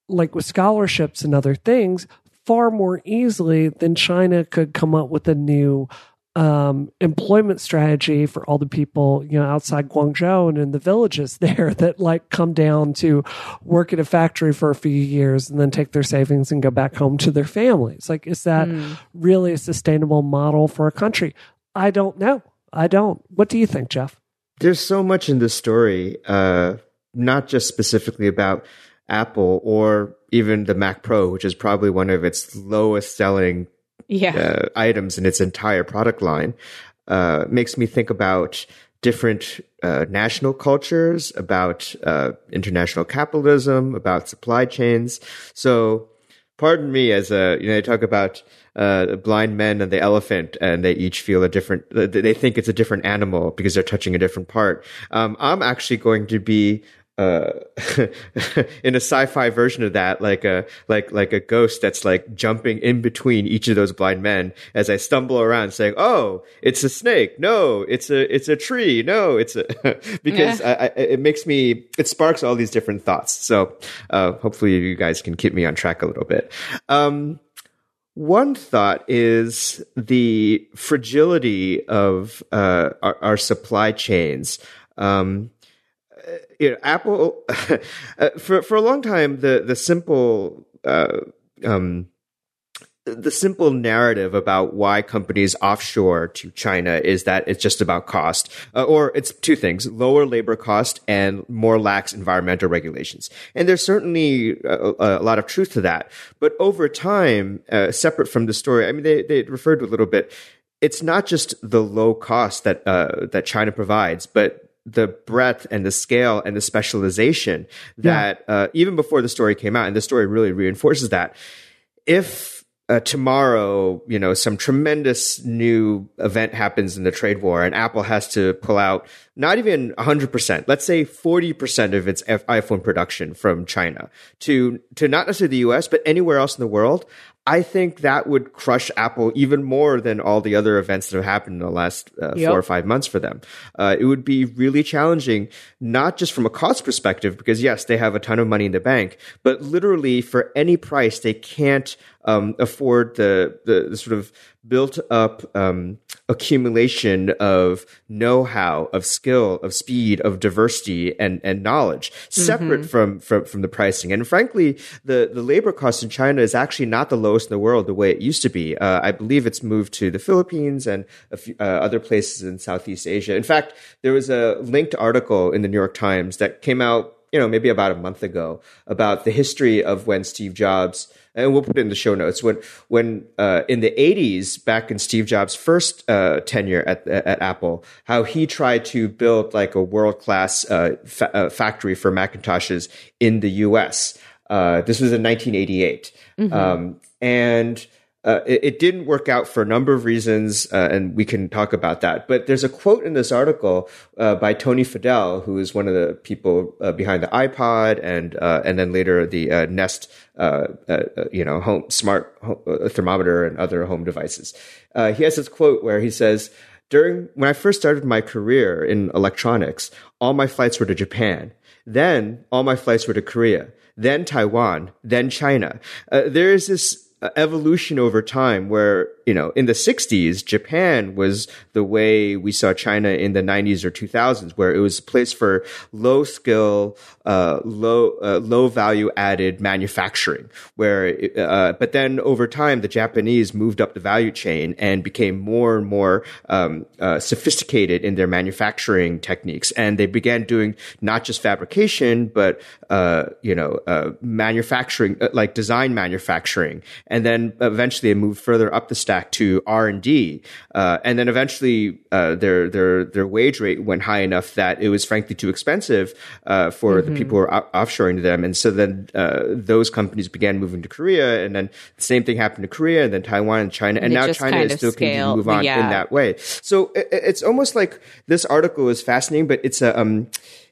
like with scholarships and other things, far more easily than China could come up with a new um, employment strategy for all the people, you know, outside Guangzhou and in the villages there that like come down to work at a factory for a few years and then take their savings and go back home to their families. Like, is that mm. really a sustainable model for a country? I don't know. I don't. What do you think, Jeff? There's so much in this story, uh, not just specifically about Apple or even the Mac Pro, which is probably one of its lowest selling yeah. uh, items in its entire product line uh, makes me think about different uh, national cultures, about uh, international capitalism, about supply chains. So, pardon me as a you know they talk about uh, blind men and the elephant, and they each feel a different. They think it's a different animal because they're touching a different part. Um, I'm actually going to be uh, in a sci-fi version of that, like a like like a ghost that's like jumping in between each of those blind men as I stumble around, saying, "Oh, it's a snake. No, it's a it's a tree. No, it's a," because yeah. I, I, it makes me it sparks all these different thoughts. So uh, hopefully, you guys can keep me on track a little bit. Um, one thought is the fragility of uh, our, our, supply chains. Um, you know, Apple uh, for for a long time the the simple uh, um, the simple narrative about why companies offshore to China is that it's just about cost, uh, or it's two things: lower labor cost and more lax environmental regulations. And there's certainly a, a lot of truth to that. But over time, uh, separate from the story, I mean, they they referred to a little bit. It's not just the low cost that uh, that China provides, but the breadth and the scale and the specialization that yeah. uh, even before the story came out, and the story really reinforces that. If uh, tomorrow, you know, some tremendous new event happens in the trade war, and Apple has to pull out not even 100%, let's say 40% of its iPhone production from China to to not necessarily the US, but anywhere else in the world. I think that would crush Apple even more than all the other events that have happened in the last uh, yep. four or five months for them. Uh, it would be really challenging, not just from a cost perspective, because yes, they have a ton of money in the bank, but literally for any price, they can't um, afford the, the, the sort of built up um, accumulation of know-how, of skill, of speed, of diversity, and and knowledge, separate mm-hmm. from, from from the pricing. And frankly, the the labor cost in China is actually not the lowest in the world the way it used to be. Uh, I believe it's moved to the Philippines and a few, uh, other places in Southeast Asia. In fact, there was a linked article in the New York Times that came out, you know, maybe about a month ago about the history of when Steve Jobs and we'll put it in the show notes when when uh, in the 80s back in steve jobs first uh, tenure at, at apple how he tried to build like a world-class uh, fa- uh, factory for macintoshes in the us uh, this was in 1988 mm-hmm. um, and uh, it, it, didn't work out for a number of reasons, uh, and we can talk about that. But there's a quote in this article uh, by Tony Fadell, who is one of the people uh, behind the iPod and uh, and then later the Nest, you know, home smart home, thermometer and other home devices. he has this quote where he says, "During when I first started my career in electronics, all my flights were to Japan. Then all my flights were to Korea." Then Taiwan, then China. there is this evolution over time where you know, in the 60s, Japan was the way we saw China in the 90s or 2000s, where it was a place for low skill, uh, low, uh, low value added manufacturing. Where, uh, but then over time, the Japanese moved up the value chain and became more and more um, uh, sophisticated in their manufacturing techniques, and they began doing not just fabrication, but uh, you know, uh, manufacturing, like design manufacturing, and then eventually they moved further up the stack to R and D, uh, and then eventually uh, their their their wage rate went high enough that it was frankly too expensive uh, for mm-hmm. the people who were o- offshoring to them, and so then uh, those companies began moving to Korea, and then the same thing happened to Korea, and then Taiwan and China, and, and now China is still continuing to move on yeah. in that way. So it, it's almost like this article is fascinating, but it's a um,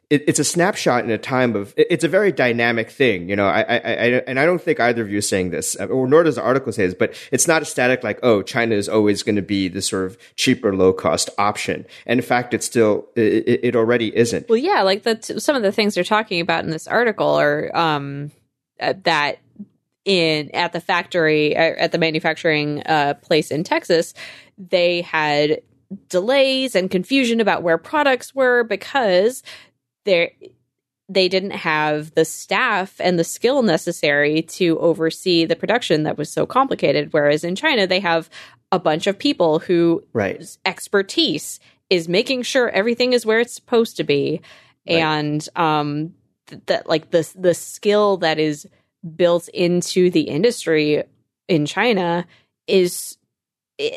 it, it's a snapshot in a time of it's a very dynamic thing you know I, I, I, and i don't think either of you is saying this or nor does the article say this but it's not a static like oh china is always going to be the sort of cheaper low cost option. And in fact it's still it, it already isn't. Well yeah like the some of the things they're talking about in this article are um uh, that in at the factory uh, at the manufacturing uh, place in texas they had delays and confusion about where products were because they they didn't have the staff and the skill necessary to oversee the production that was so complicated whereas in China they have a bunch of people who right. expertise is making sure everything is where it's supposed to be right. and um th- that like the the skill that is built into the industry in China is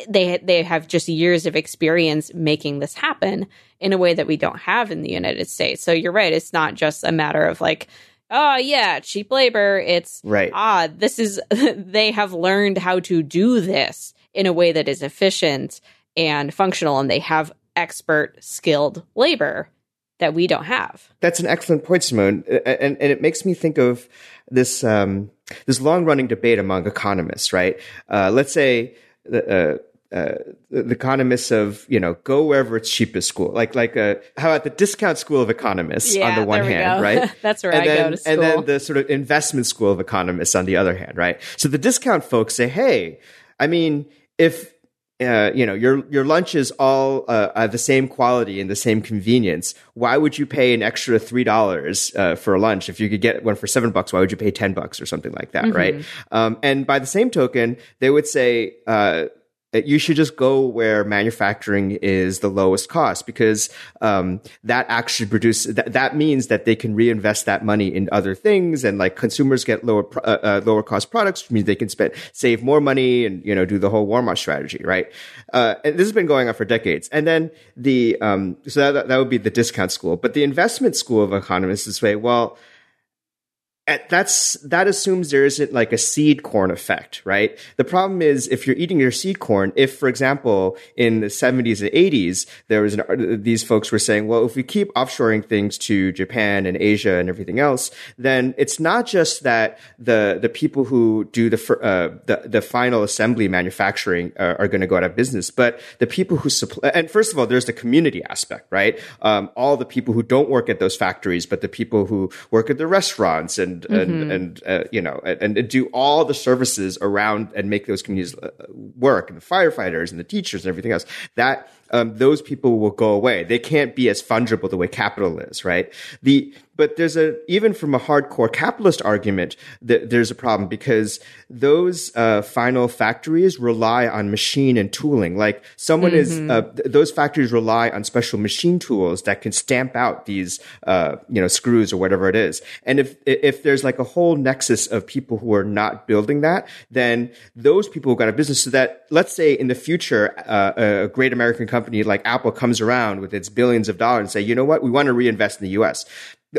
they they have just years of experience making this happen in a way that we don't have in the United States. So you're right; it's not just a matter of like, oh yeah, cheap labor. It's right. Ah, this is they have learned how to do this in a way that is efficient and functional, and they have expert, skilled labor that we don't have. That's an excellent point, Simone, and and it makes me think of this um, this long running debate among economists. Right? Uh, let's say uh, uh, the economists of you know go wherever it's cheapest school. Like like a uh, how about the discount school of economists yeah, on the one hand go. right? That's where and I then, go to school and then the sort of investment school of economists on the other hand right? So the discount folks say hey I mean if uh, you know your your lunch is all uh, the same quality and the same convenience. Why would you pay an extra three dollars uh, for a lunch if you could get one for seven bucks? Why would you pay ten bucks or something like that, mm-hmm. right? Um, and by the same token, they would say uh, you should just go where manufacturing is the lowest cost because um, that actually produces that, that means that they can reinvest that money in other things and like consumers get lower uh, uh, lower cost products which means they can spend save more money and you know do the whole Walmart strategy right? Uh, and this has been going on for decades. And then the um, so that, that would be the discount school. But the investment school of economists is say well that's that assumes there isn't like a seed corn effect, right? The problem is if you're eating your seed corn, if for example in the 70s and 80s there was an, these folks were saying, well, if we keep offshoring things to Japan and Asia and everything else, then it's not just that the the people who do the uh, the, the final assembly manufacturing are, are going to go out of business, but the people who supply. And first of all, there's the community aspect, right? Um, all the people who don't work at those factories, but the people who work at the restaurants and and mm-hmm. and, and uh, you know and, and, do all the services around and make those communities uh, work and the firefighters and the teachers and everything else that um, those people will go away they can't be as fungible the way capital is right the but there's a even from a hardcore capitalist argument that there's a problem because those uh, final factories rely on machine and tooling. Like someone mm-hmm. is uh, th- those factories rely on special machine tools that can stamp out these uh, you know screws or whatever it is. And if if there's like a whole nexus of people who are not building that, then those people who got a business. So that let's say in the future uh, a great American company company like Apple comes around with its billions of dollars and say, you know what, we want to reinvest in the U.S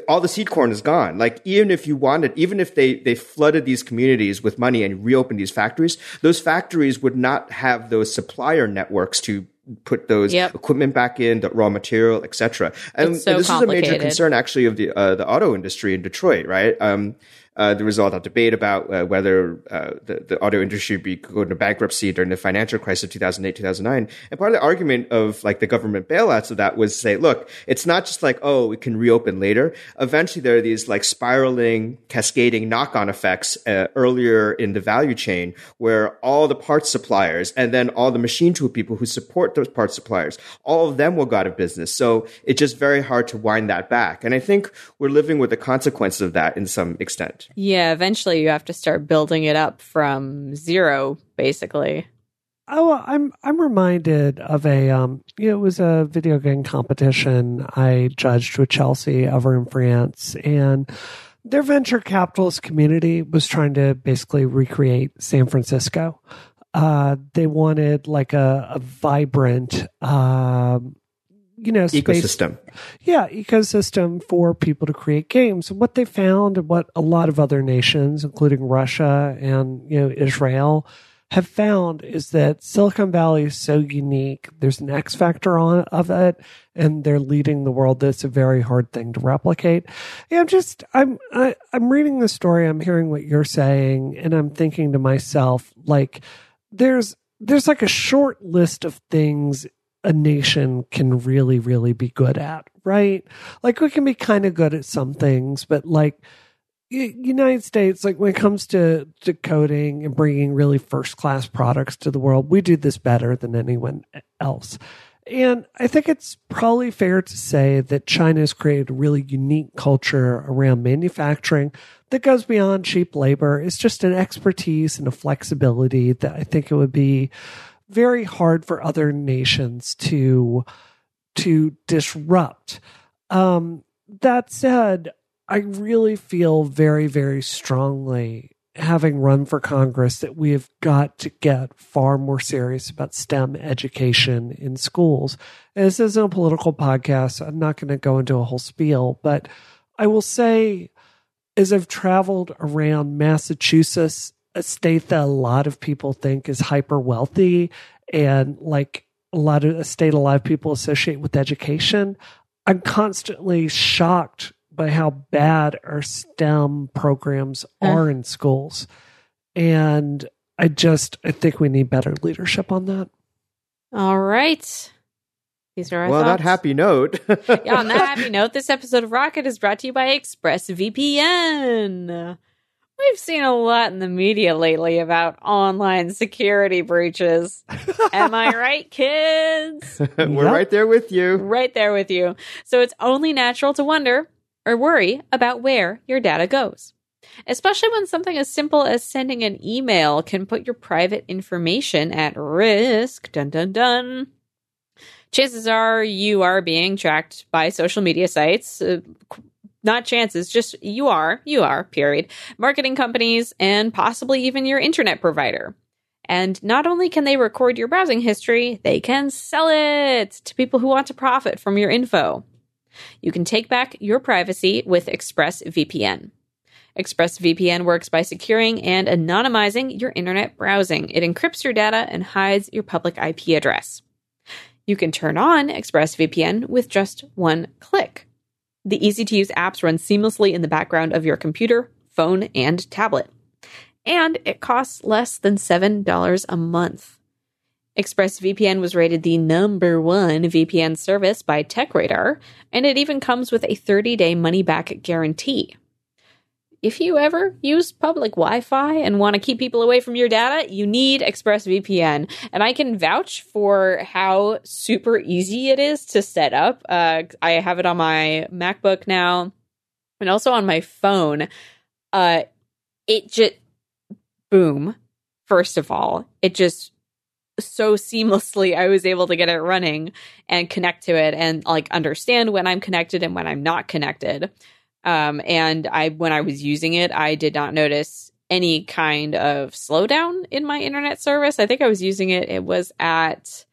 all the seed corn is gone. Like even if you wanted, even if they they flooded these communities with money and reopened these factories, those factories would not have those supplier networks to put those Yep. equipment back in, the raw material, etc. And, so and this is a major concern actually of the uh, the auto industry in Detroit, right? Um, uh, there was of debate about uh, whether uh, the, the auto industry would be going into bankruptcy during the financial crisis of 2008, 2009. And part of the argument of like the government bailouts of that was say, look, it's not just like, oh, we can reopen later. Eventually there are these like spiraling, cascading knock-on effects uh, earlier in the value chain where all the parts suppliers and then all the machine tool people who support those parts suppliers, all of them will go out of business. So it's just very hard to wind that back. And I think we're living with the consequences of that in some extent. Yeah, eventually you have to start building it up from zero, basically. Oh, I'm I'm reminded of a um, you know, it was a video game competition I judged with Chelsea over in France, and their venture capitalist community was trying to basically recreate San Francisco. Uh, they wanted like a, a vibrant, um, you know, space Ecosystem. yeah, ecosystem for people to create games. And what they found and what a lot of other nations, including Russia and, you know, Israel, have found is that Silicon Valley is so unique. There's an X factor on of it, and they're leading the world. That's a very hard thing to replicate. Yeah, I'm just I'm I, I'm reading the story. I'm hearing what you're saying, and I'm thinking to myself, like, there's there's like a short list of things a nation can really, really be good at, right? Like we can be kind of good at some things, but like United States, like when it comes to, to coding and bringing really first class products to the world, we do this better than anyone else. And I think it's probably fair to say that China has created a really unique culture around manufacturing that goes beyond cheap labor. It's just an expertise and a flexibility that I think it would be very hard for other nations to to disrupt. Um, that said, I really feel very, very strongly, having run for Congress, that we have got to get far more serious about STEM education in schools. And this isn't a political podcast. I'm not going to go into a whole spiel, but I will say, as I've traveled around Massachusetts, a state that a lot of people think is hyper wealthy and like a lot of a state a lot of people associate with education, I'm constantly shocked by how bad our STEM programs mm. are in schools. And I just I think we need better leadership on that. All right. These are our Well, on that happy note. yeah, on that happy note, this episode of Rocket is brought to you by ExpressVPN. We've seen a lot in the media lately about online security breaches. Am I right, kids? We're Yep. right there with you. right there with you. So it's only natural to wonder or worry about where your data goes. Especially when something as simple as sending an email can put your private information at risk. Dun dun dun. Chances are you are being tracked by social media sites. Uh, qu- not chances, just you are, you are, period. Marketing companies and possibly even your internet provider. And not only can they record your browsing history, they can sell it to people who want to profit from your info. You can take back your privacy with ExpressVPN. ExpressVPN works by securing and anonymizing your internet browsing. It encrypts your data and hides your public IP address. You can turn on ExpressVPN with just one click. The easy to use apps run seamlessly in the background of your computer, phone, and tablet. And it costs less than $7 a month. ExpressVPN was rated the number one VPN service by TechRadar, and it even comes with a 30 day money back guarantee. If you ever use public Wi Fi and want to keep people away from your data, you need ExpressVPN. And I can vouch for how super easy it is to set up. Uh, I have it on my MacBook now and also on my phone. Uh, it just, boom. First of all, it just so seamlessly I was able to get it running and connect to it and like understand when I'm connected and when I'm not connected. Um, and I, when I was using it, I did not notice any kind of slowdown in my internet service. I think I was using it, it was at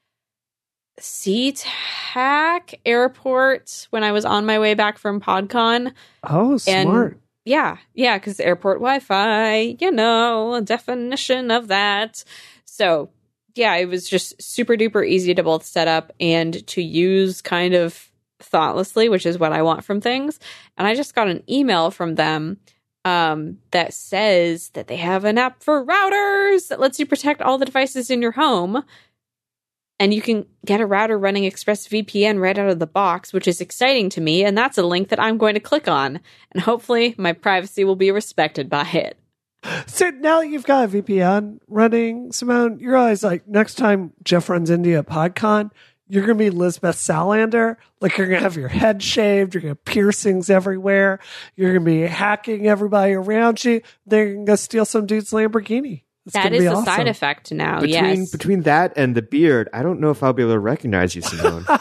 SeaTac Airport when I was on my way back from PodCon. Oh, smart. And yeah, yeah, because airport Wi Fi, you know, a definition of that. So yeah, it was just super duper easy to both set up and to use kind of thoughtlessly, which is what I want from things. And I just got an email from them um, that says that they have an app for routers that lets you protect all the devices in your home. And you can get a router running ExpressVPN right out of the box, which is exciting to me. And that's a link that I'm going to click on. And hopefully my privacy will be respected by it. So now that you've got a VPN running, Simone, you realize like next time Jeff runs into at PodCon, you're going to be Lisbeth Salander. Like you're going to have your head shaved. You're going to have piercings everywhere. You're going to be hacking everybody around you. They're going to steal some dude's Lamborghini. It's that is a awesome. side effect now. Between, yes. Between that and the beard, I don't know if I'll be able to recognize you, Simone.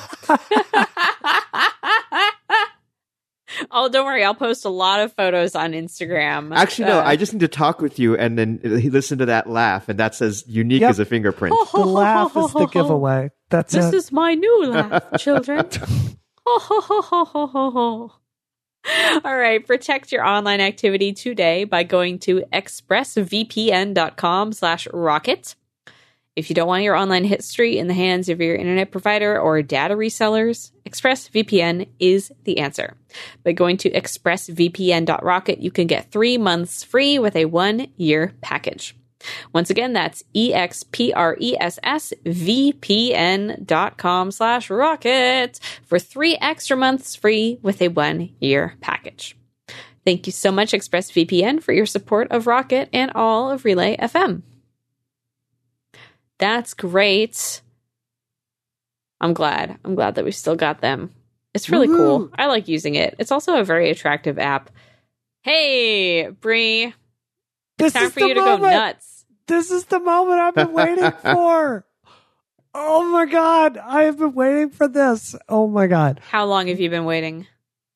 Oh, don't worry. I'll post a lot of photos on Instagram. Actually, no. Uh, I just need to talk with you and then listen to that laugh, and that's as unique yep. as a fingerprint. the laugh is the giveaway. That's this it. is my new laugh, children. All right, protect your online activity today by going to expressvpn.com slash rocket. If you don't want your online history in the hands of your internet provider or data resellers, ExpressVPN is the answer. By going to expressvpn.rocket, you can get three months free with a one year package. Once again, that's expressvpn.com slash rocket for three extra months free with a one year package. Thank you so much, ExpressVPN, for your support of Rocket and all of Relay FM. That's great. I'm glad. I'm glad that we still got them. It's really Woo-hoo. cool. I like using it. It's also a very attractive app. Hey, Brie. It's time for you to moment. go nuts. This is the moment I've been waiting for. Oh my god, I have been waiting for this. Oh my god. How long have you been waiting?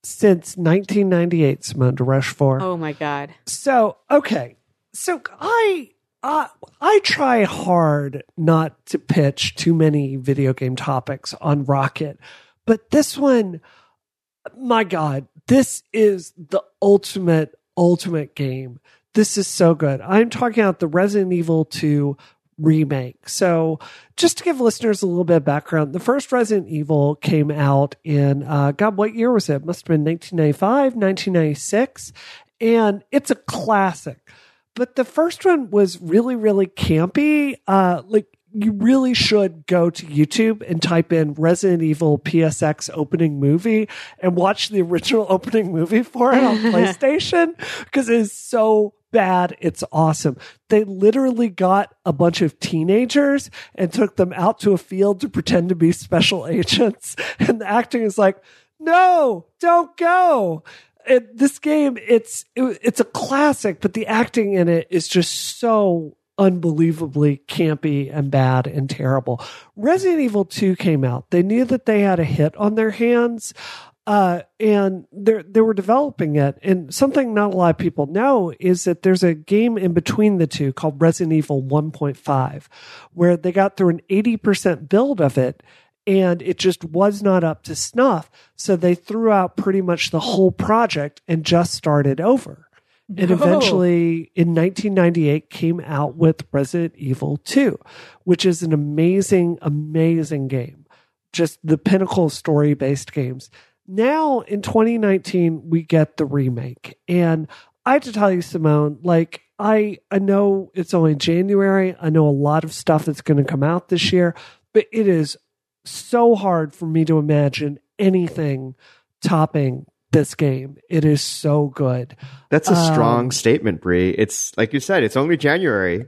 Since 1998, Simone to Rush 4. Oh my god. So, okay. So I uh, I try hard not to pitch too many video game topics on Rocket, but this one, my God, this is the ultimate, ultimate game. This is so good. I'm talking about the Resident Evil 2 remake. So, just to give listeners a little bit of background, the first Resident Evil came out in, uh, God, what year was it? Must have been 1995, 1996. And it's a classic but the first one was really, really campy. Uh, like you really should go to YouTube and type in Resident Evil PSX opening movie and watch the original opening movie for it on PlayStation because it is so bad. It's awesome. They literally got a bunch of teenagers and took them out to a field to pretend to be special agents. And the acting is like, no, don't go it, this game it's it, it's a classic, but the acting in it is just so unbelievably campy and bad and terrible. Resident Evil 2 came out. They knew that they had a hit on their hands. Uh, and they they were developing it. And something not a lot of people know is that there's a game in between the two called Resident Evil 1.5, where they got through an 80% build of it and it just was not up to snuff. So they threw out pretty much the whole project and just started over. And eventually in 1998 came out with Resident Evil 2, which is an amazing, amazing game. Just the pinnacle story based games. Now in 2019, we get the remake. And I have to tell you, Simone, like I, I know it's only January. I know a lot of stuff that's going to come out this year, but it is so hard for me to imagine anything topping this game. It is so good. That's a strong um, statement, Brie. It's like you said, it's only January.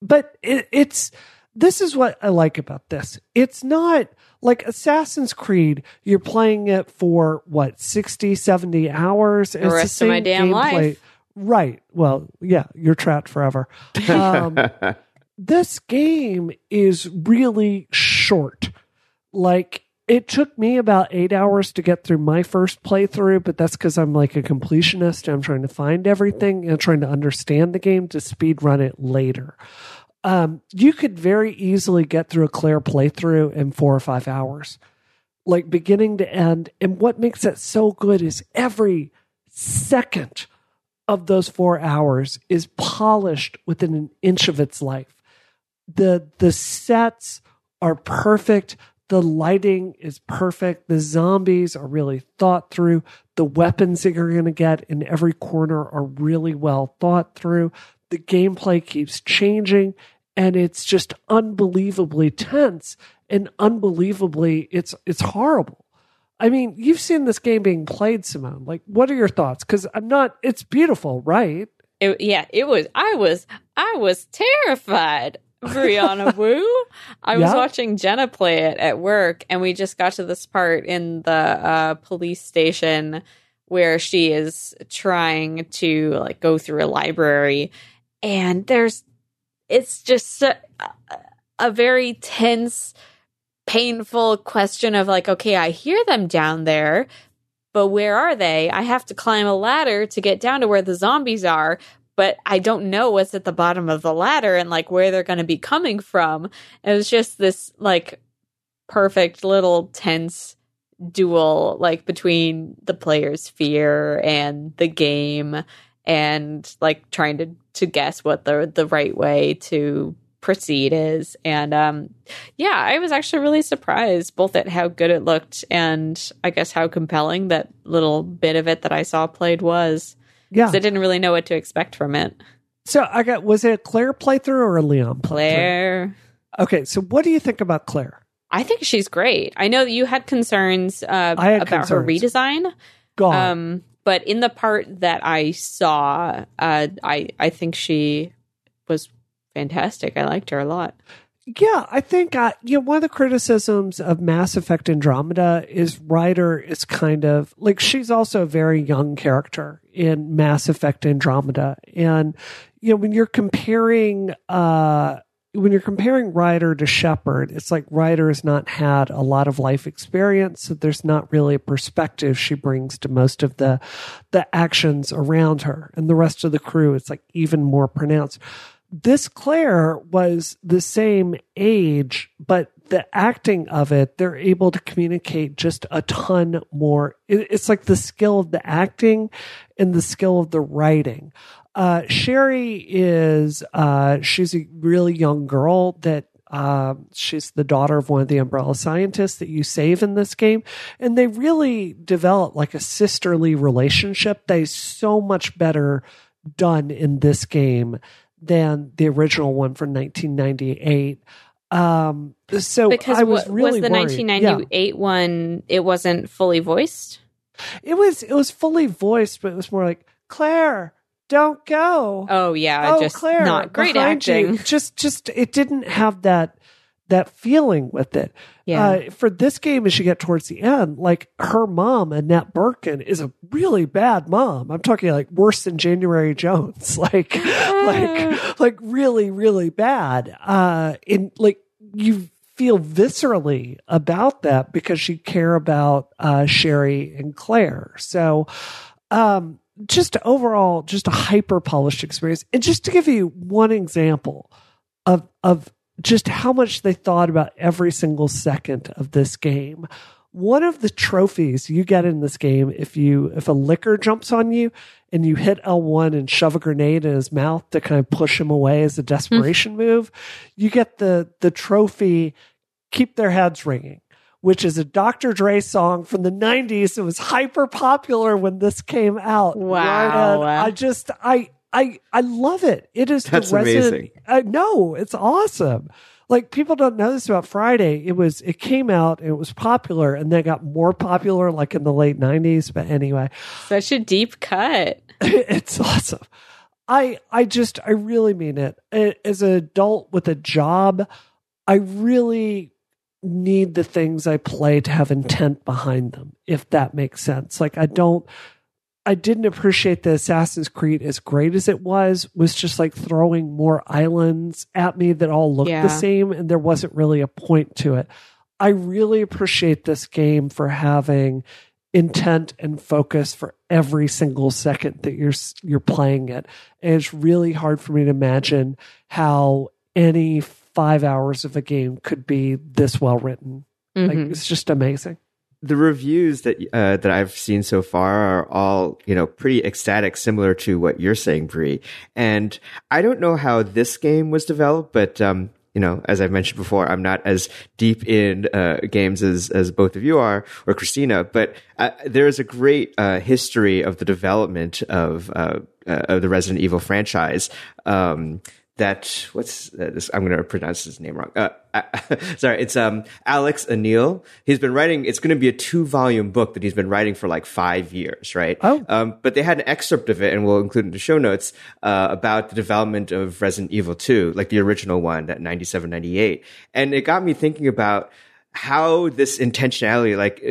But it, it's this is what I like about this. It's not like Assassin's Creed, you're playing it for what, 60, 70 hours? The rest the of my damn gameplay. life. Right. Well, yeah, you're trapped forever. Um, this game is really short like it took me about eight hours to get through my first playthrough, but that's because I'm like a completionist. I'm trying to find everything and trying to understand the game to speed run it later. um, you could very easily get through a Claire playthrough in four or five hours, like beginning to end. And what makes it so good is every second of those four hours is polished within an inch of its life. The the sets are perfect. The lighting is perfect. The zombies are really thought through. The weapons that you're going to get in every corner are really well thought through. The gameplay keeps changing and it's just unbelievably tense and unbelievably it's it's horrible. I mean, you've seen this game being played, Simone. Like, what are your thoughts? Because I'm not. It's beautiful, right? It, yeah, it was. I was. I was terrified. Brianna Wu. I was Yeah? watching Jenna play it at work, and we just got to this part in the uh, police station where she is trying to like go through a library, and there's it's just a, a very tense, painful question of like, okay, I hear them down there, but where are they? I have to climb a ladder to get down to where the zombies are, but I don't know what's at the bottom of the ladder and like where they're going to be coming from. It was just this like perfect little tense duel like between the player's fear and the game and like trying to to guess what the the right way to proceed is and um yeah i was actually really surprised both at how good it looked and i guess how compelling that little bit of it that i saw played was Yeah. i didn't really know what to expect from it So I got. Was it a Claire playthrough or a Leon playthrough? claire Okay. So what do you think about Claire? i think she's great i know that you had concerns uh, had about her concerns. redesign Gone. Um, but in the part that I saw, uh, I I think she was fantastic. I liked her a lot. Yeah, I think uh, you know one of the criticisms of Mass Effect Andromeda is Ryder is kind of like she's also a very young character in Mass Effect Andromeda, and you know when you're comparing uh when you're comparing Ryder to Shepard, it's like Ryder has not had a lot of life experience, so there's not really a perspective she brings to most of the the actions around her, and the rest of the crew it's like even more pronounced this Claire was the same age, but the acting of it, they're able to communicate just a ton more. It's like the skill of the acting and the skill of the writing. Uh, Sherry is, uh, she's a really young girl that um, she's the daughter of one of the umbrella scientists that you save in this game. And they really develop like a sisterly relationship is so much better done in this game than the original one from 1998. Um, so Because I was really was the worried. 1998 one? It wasn't fully voiced. It was it was fully voiced, but it was more like Claire, don't go. Oh yeah, oh, just Claire, not great behind you." acting. Just just it didn't have that that feeling with it. Yeah, Uh, for this game, as you get towards the end, like her mom, Annette Birkin, is a really bad mom. I'm talking like worse than January Jones, like like like really really bad. Uh, in like you feel viscerally about that because you care about uh, Sherry and Claire. So, um, just overall, just a hyper polished experience. And just to give you one example of of just how much they thought about every single second of this game. One of the trophies you get in this game, if you if a licker jumps on you and you hit L1 and shove a grenade in his mouth to kind of push him away as a desperation move, you get the the trophy keep their heads ringing which is a Dr. Dre song from the 90s. It was hyper popular when this came out. Wow. And I just, I, I, I love it. It is That's the resident. amazing. I know it's awesome. Like people don't know this about Friday. It was, it came out and it was popular and then it got more popular like in the late 90s. But anyway, such a deep cut. it's awesome. I I just I really mean it. As an adult with a job, I really need the things I play to have intent behind them, if that makes sense. Like I don't I didn't appreciate the Assassin's Creed as great as it was, was just like throwing more islands at me that all looked Yeah. the same and there wasn't really a point to it. I really appreciate this game for having intent and focus for every single second that you're you're playing it. And it's really hard for me to imagine how any five hours of a game could be this well written. Like Mhm. it's just amazing. The reviews that uh, that I've seen so far are all you know pretty ecstatic, similar to what you're saying, Brie. And I don't know how this game was developed, but um, you know, as I've mentioned before, I'm not as deep in uh, games as as both of you are, or Christina. But uh, there is a great uh, history of the development of uh, uh, of the Resident Evil franchise. Um, that what's this? I'm going to pronounce his name wrong. Uh, sorry, it's um Alex Aniel. He's been writing. It's going to be a two volume book that he's been writing for like five years, right? Oh. Um, but they had an excerpt of it, and we'll include in the show notes uh, about the development of Resident Evil 2, like the original one, that 97, 98. and it got me thinking about how this intentionality, like,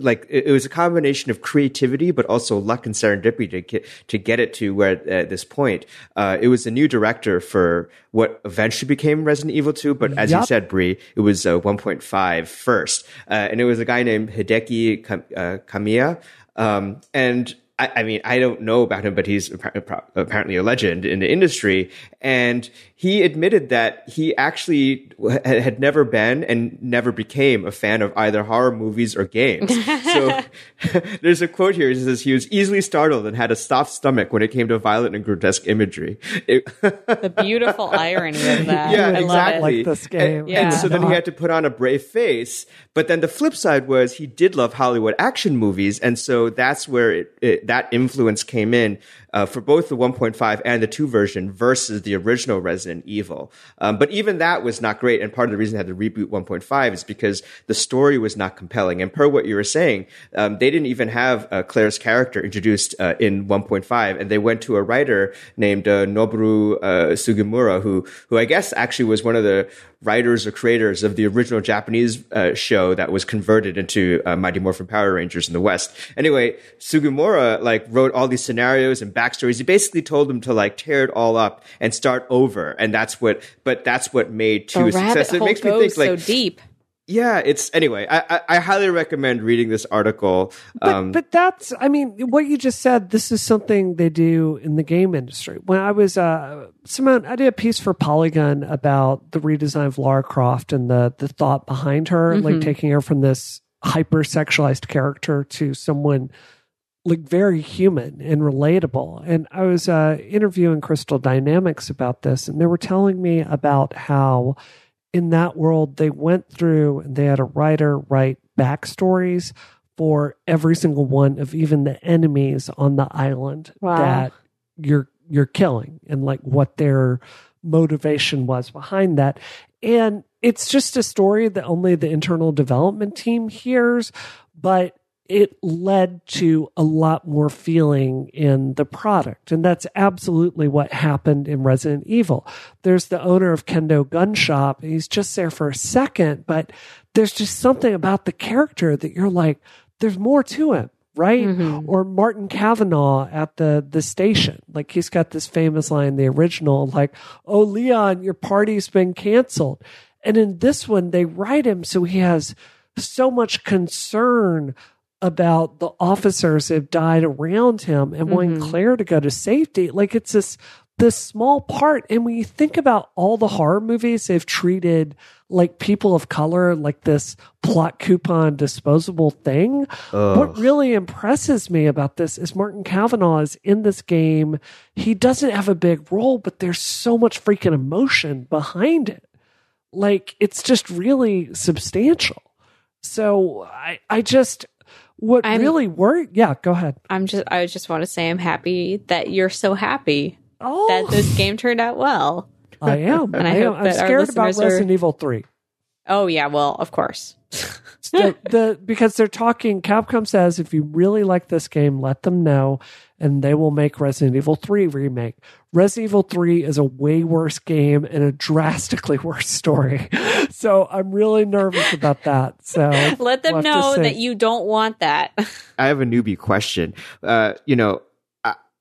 like it was a combination of creativity, but also luck and serendipity to get to get it to where at this point. Uh, it was a new director for what eventually became Resident Evil 2, but as you said, Brie, it was uh, 1.5 first, uh, and it was a guy named Hideki Kam- uh, Kamiya, um, and. I, I mean, I don't know about him, but he's apparently a legend in the industry. And he admitted that he actually had never been and never became a fan of either horror movies or games. so there's a quote here. He says he was easily startled and had a soft stomach when it came to violent and grotesque imagery. It- The beautiful irony of that. yeah, I love exactly. it. Like this game. And, Yeah. and so then he had to put on a brave face. But then the flip side was he did love Hollywood action movies, and so that's where it, it, that influence came in uh, for both the 1.5 and the 2 version versus the original Resident Evil. Um, but even that was not great, and part of the reason they had to reboot 1.5 is because the story was not compelling. And per what you were saying, um, they didn't even have uh, Claire's character introduced uh, in 1.5, and they went to a writer named uh, Noboru uh, Sugimura, who who I guess actually was one of the writers or creators of the original Japanese uh, show that was converted into uh, Mighty Morphin Power Rangers in the West. Anyway, Sugimura like wrote all these scenarios and backstories. He basically told them to like tear it all up and start over, and that's what. But that's what made two a success. It makes me think like so deep. Yeah, it's anyway. I, I I highly recommend reading this article. But, Um, but that's, I mean, what you just said, this is something they do in the game industry. When I was, uh, Simone, I did a piece for Polygon about the redesign of Lara Croft and the, the thought behind her, like taking her from this hyper sexualized character to someone like very human and relatable. And I was uh, interviewing Crystal Dynamics about this, and they were telling me about how in that world they went through and they had a writer write backstories for every single one of even the enemies on the island Wow. that you're you're killing and like what their motivation was behind that and it's just a story that only the internal development team hears but it led to a lot more feeling in the product. And that's absolutely what happened in Resident Evil. There's the owner of Kendo Gun Shop, he's just there for a second, but there's just something about the character that you're like, there's more to him. Right. Mm-hmm. Or Martin Kavanaugh at the, the station. Like he's got this famous line, the original, like, Oh, Leon, your party's been canceled. And in this one, they write him so he has so much concern about the officers that have died around him and wanting mm-hmm. Claire to go to safety. Like it's this this small part. And when you think about all the horror movies they've treated like people of color like this plot coupon disposable thing. What really impresses me about this is Martin Kavanaugh is in this game. He doesn't have a big role, but there's so much freaking emotion behind it. Like it's just really substantial. So I, I just, what I'm- really worried. Yeah, go ahead. I'm just I just want to say I'm happy that you're so happy Oh, that this game turned out well. I am. And I I am. hope I'm that scared about are- Resident Evil 3. Oh yeah, well, of course. the, the because they're talking capcom says if you really like this game let them know and they will make resident evil 3 remake resident evil 3 is a way worse game and a drastically worse story so i'm really nervous about that so Let them we'll know that you don't want that. I have a newbie question. Uh, you know, I,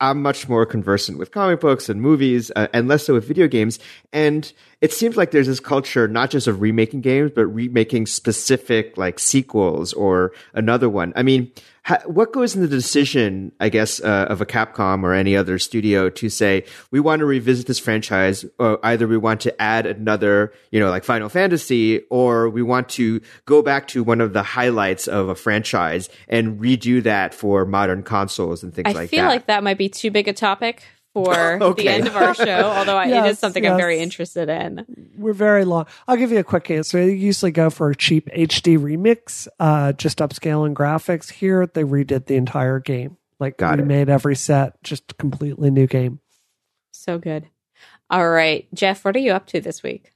I'm much more conversant with comic books and movies, uh, and less so with video games. And it seems like there's this culture not just of remaking games, but remaking specific like sequels or another one. I mean, ha- what goes in the decision, I guess, uh, of a Capcom or any other studio to say we want to revisit this franchise, or either we want to add another, you know, like Final Fantasy, or we want to go back to one of the highlights of a franchise and redo that for modern consoles and things I like that. I feel like that might be too big a topic for Okay. the end of our show, although I it Yes, is something I'm very interested in. We're very long. I'll give you a quick answer. They usually go for a cheap HD remix, uh, just upscaling graphics. Here, they redid the entire game. Like, Got it. every set, just completely new game. So good. All right, Jeff, what are you up to this week?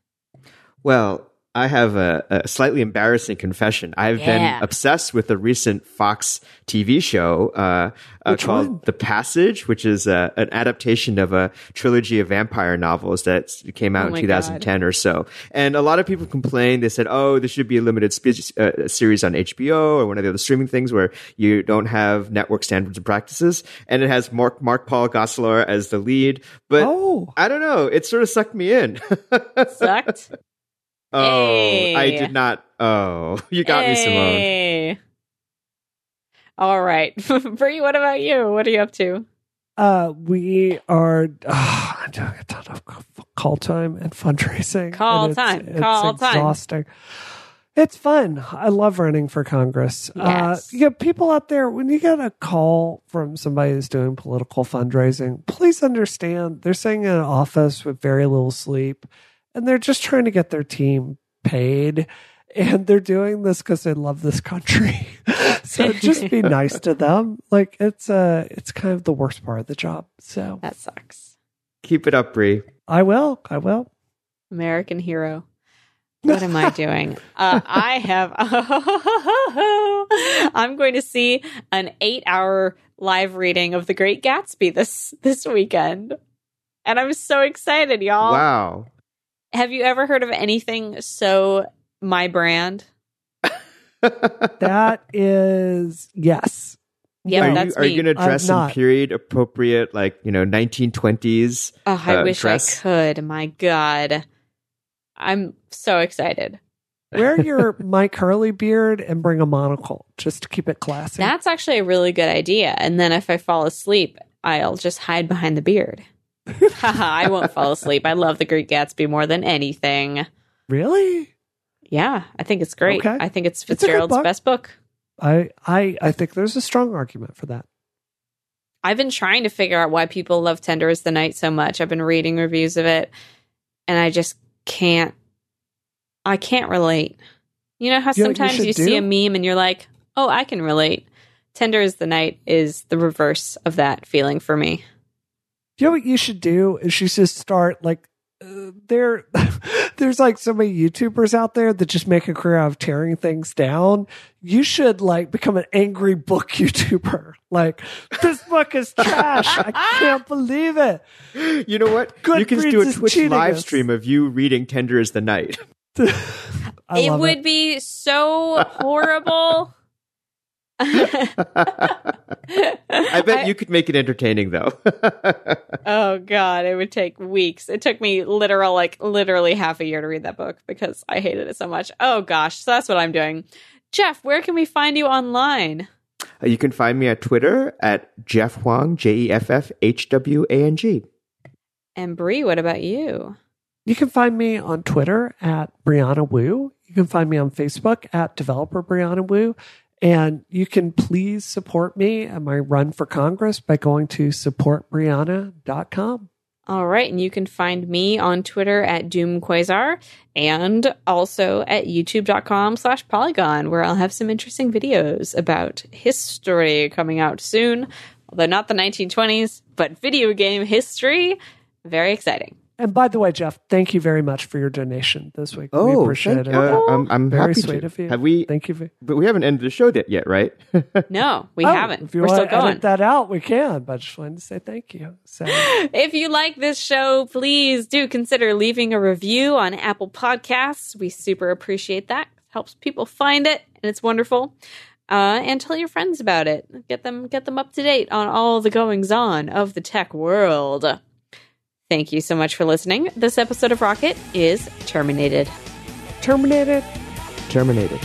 Well, I have a, a slightly embarrassing confession. I've Yeah. been obsessed with a recent Fox TV show uh, uh, called one? The Passage, which is uh, an adaptation of a trilogy of vampire novels that came out Oh in 2010 or so. And a lot of people complained. They said, "Oh, this should be a limited spe- uh, series on HBO or one of the other streaming things where you don't have network standards and practices." And it has Mark Mark Paul Gosselaar as the lead, but Oh. I don't know. It sort of sucked me in. Sucked. Oh, I did not. Oh, you got me, Simone. All right, Brie. What about you? What are you up to? Uh, we are uh, I'm doing a ton of call time and fundraising. Call and it's- time, It's call time. exhausting. It's fun. I love running for Congress. Uh, you get people out there when you get a call from somebody who's doing political fundraising. Please understand they're sitting in an office with very little sleep, and they're just trying to get their team paid. And they're doing this because they love this country. so just be nice to them. Like it's uh it's kind of the worst part of the job. So That sucks. Keep it up, Brie. I will. I will. American hero. What am I doing? Uh, I have. I'm going to see an eight-hour live reading of The Great Gatsby this this weekend, and I'm so excited, y'all. Wow. Have you ever heard of anything so my brand? That is yes. Yep, are you, are me. you going to dress in period appropriate, like you know, 1920s? Oh, I uh, wish dress? I could. My God, I'm so excited. Wear your Mike curly beard and bring a monocle just to keep it classy. That's actually a really good idea. And then if I fall asleep, I'll just hide behind the beard. I won't fall asleep. I love The Great Gatsby more than anything. really? Yeah, I think it's great. Okay. I think it's It's Fitzgerald's book. best book. I I I think there's a strong argument for that. I've been trying to figure out why people love Tender Is the Night so much. I've been reading reviews of it, and I just can't. I can't relate. You know how You know you sometimes you, see a meme and you're like, "Oh, I can relate." Tender Is the Night is the reverse of that feeling for me. You know what you should do is you should start like uh, there. there's like so many YouTubers out there that just make a career out of tearing things down. You should like become an angry book YouTuber. Like this book is trash. I can't believe it. You know what? Goodreads you can do a Twitch cheating live us. stream of you reading "Tender Is the Night." I it love would be so horrible. I bet you could make it entertaining, though. Oh god, it would take weeks. It took me literal like literally half a year to read that book because I hated it so much. Oh gosh, so that's what I'm doing. Jeff, where can we find you online? Uh, you can find me at Twitter at Jeff Hwang, J E F F H W A N G. And Brie, what about you? You can find me on Twitter at Brianna Wu. You can find me on Facebook at Developer Brianna Wu. And you can please support me at my run for Congress by going to supportbrianna.com. All right, and you can find me on Twitter at DoomQuasar and also at youtube.com slash polygon, where I'll have some interesting videos about history coming out soon. Although not the 1920s, but video game history. Very exciting. And by the way, Jeff, thank you very much for your donation this week. we Oh, appreciate thank it. you. Uh, I'm, I'm very happy sweet to. of you. Have we? Thank you. For, But we haven't ended the show yet, yet, right? No, we Oh, haven't. If you We're want still to going. edit that out, we can. But I just wanted to say thank you. So If you like this show, please do consider leaving a review on Apple Podcasts. We super appreciate that. Helps people find it, and it's wonderful. Uh, and tell your friends about it. Get them get them up to date on all the goings on of the tech world. Thank you so much for listening. This episode of Rocket is terminated. terminated. Terminated.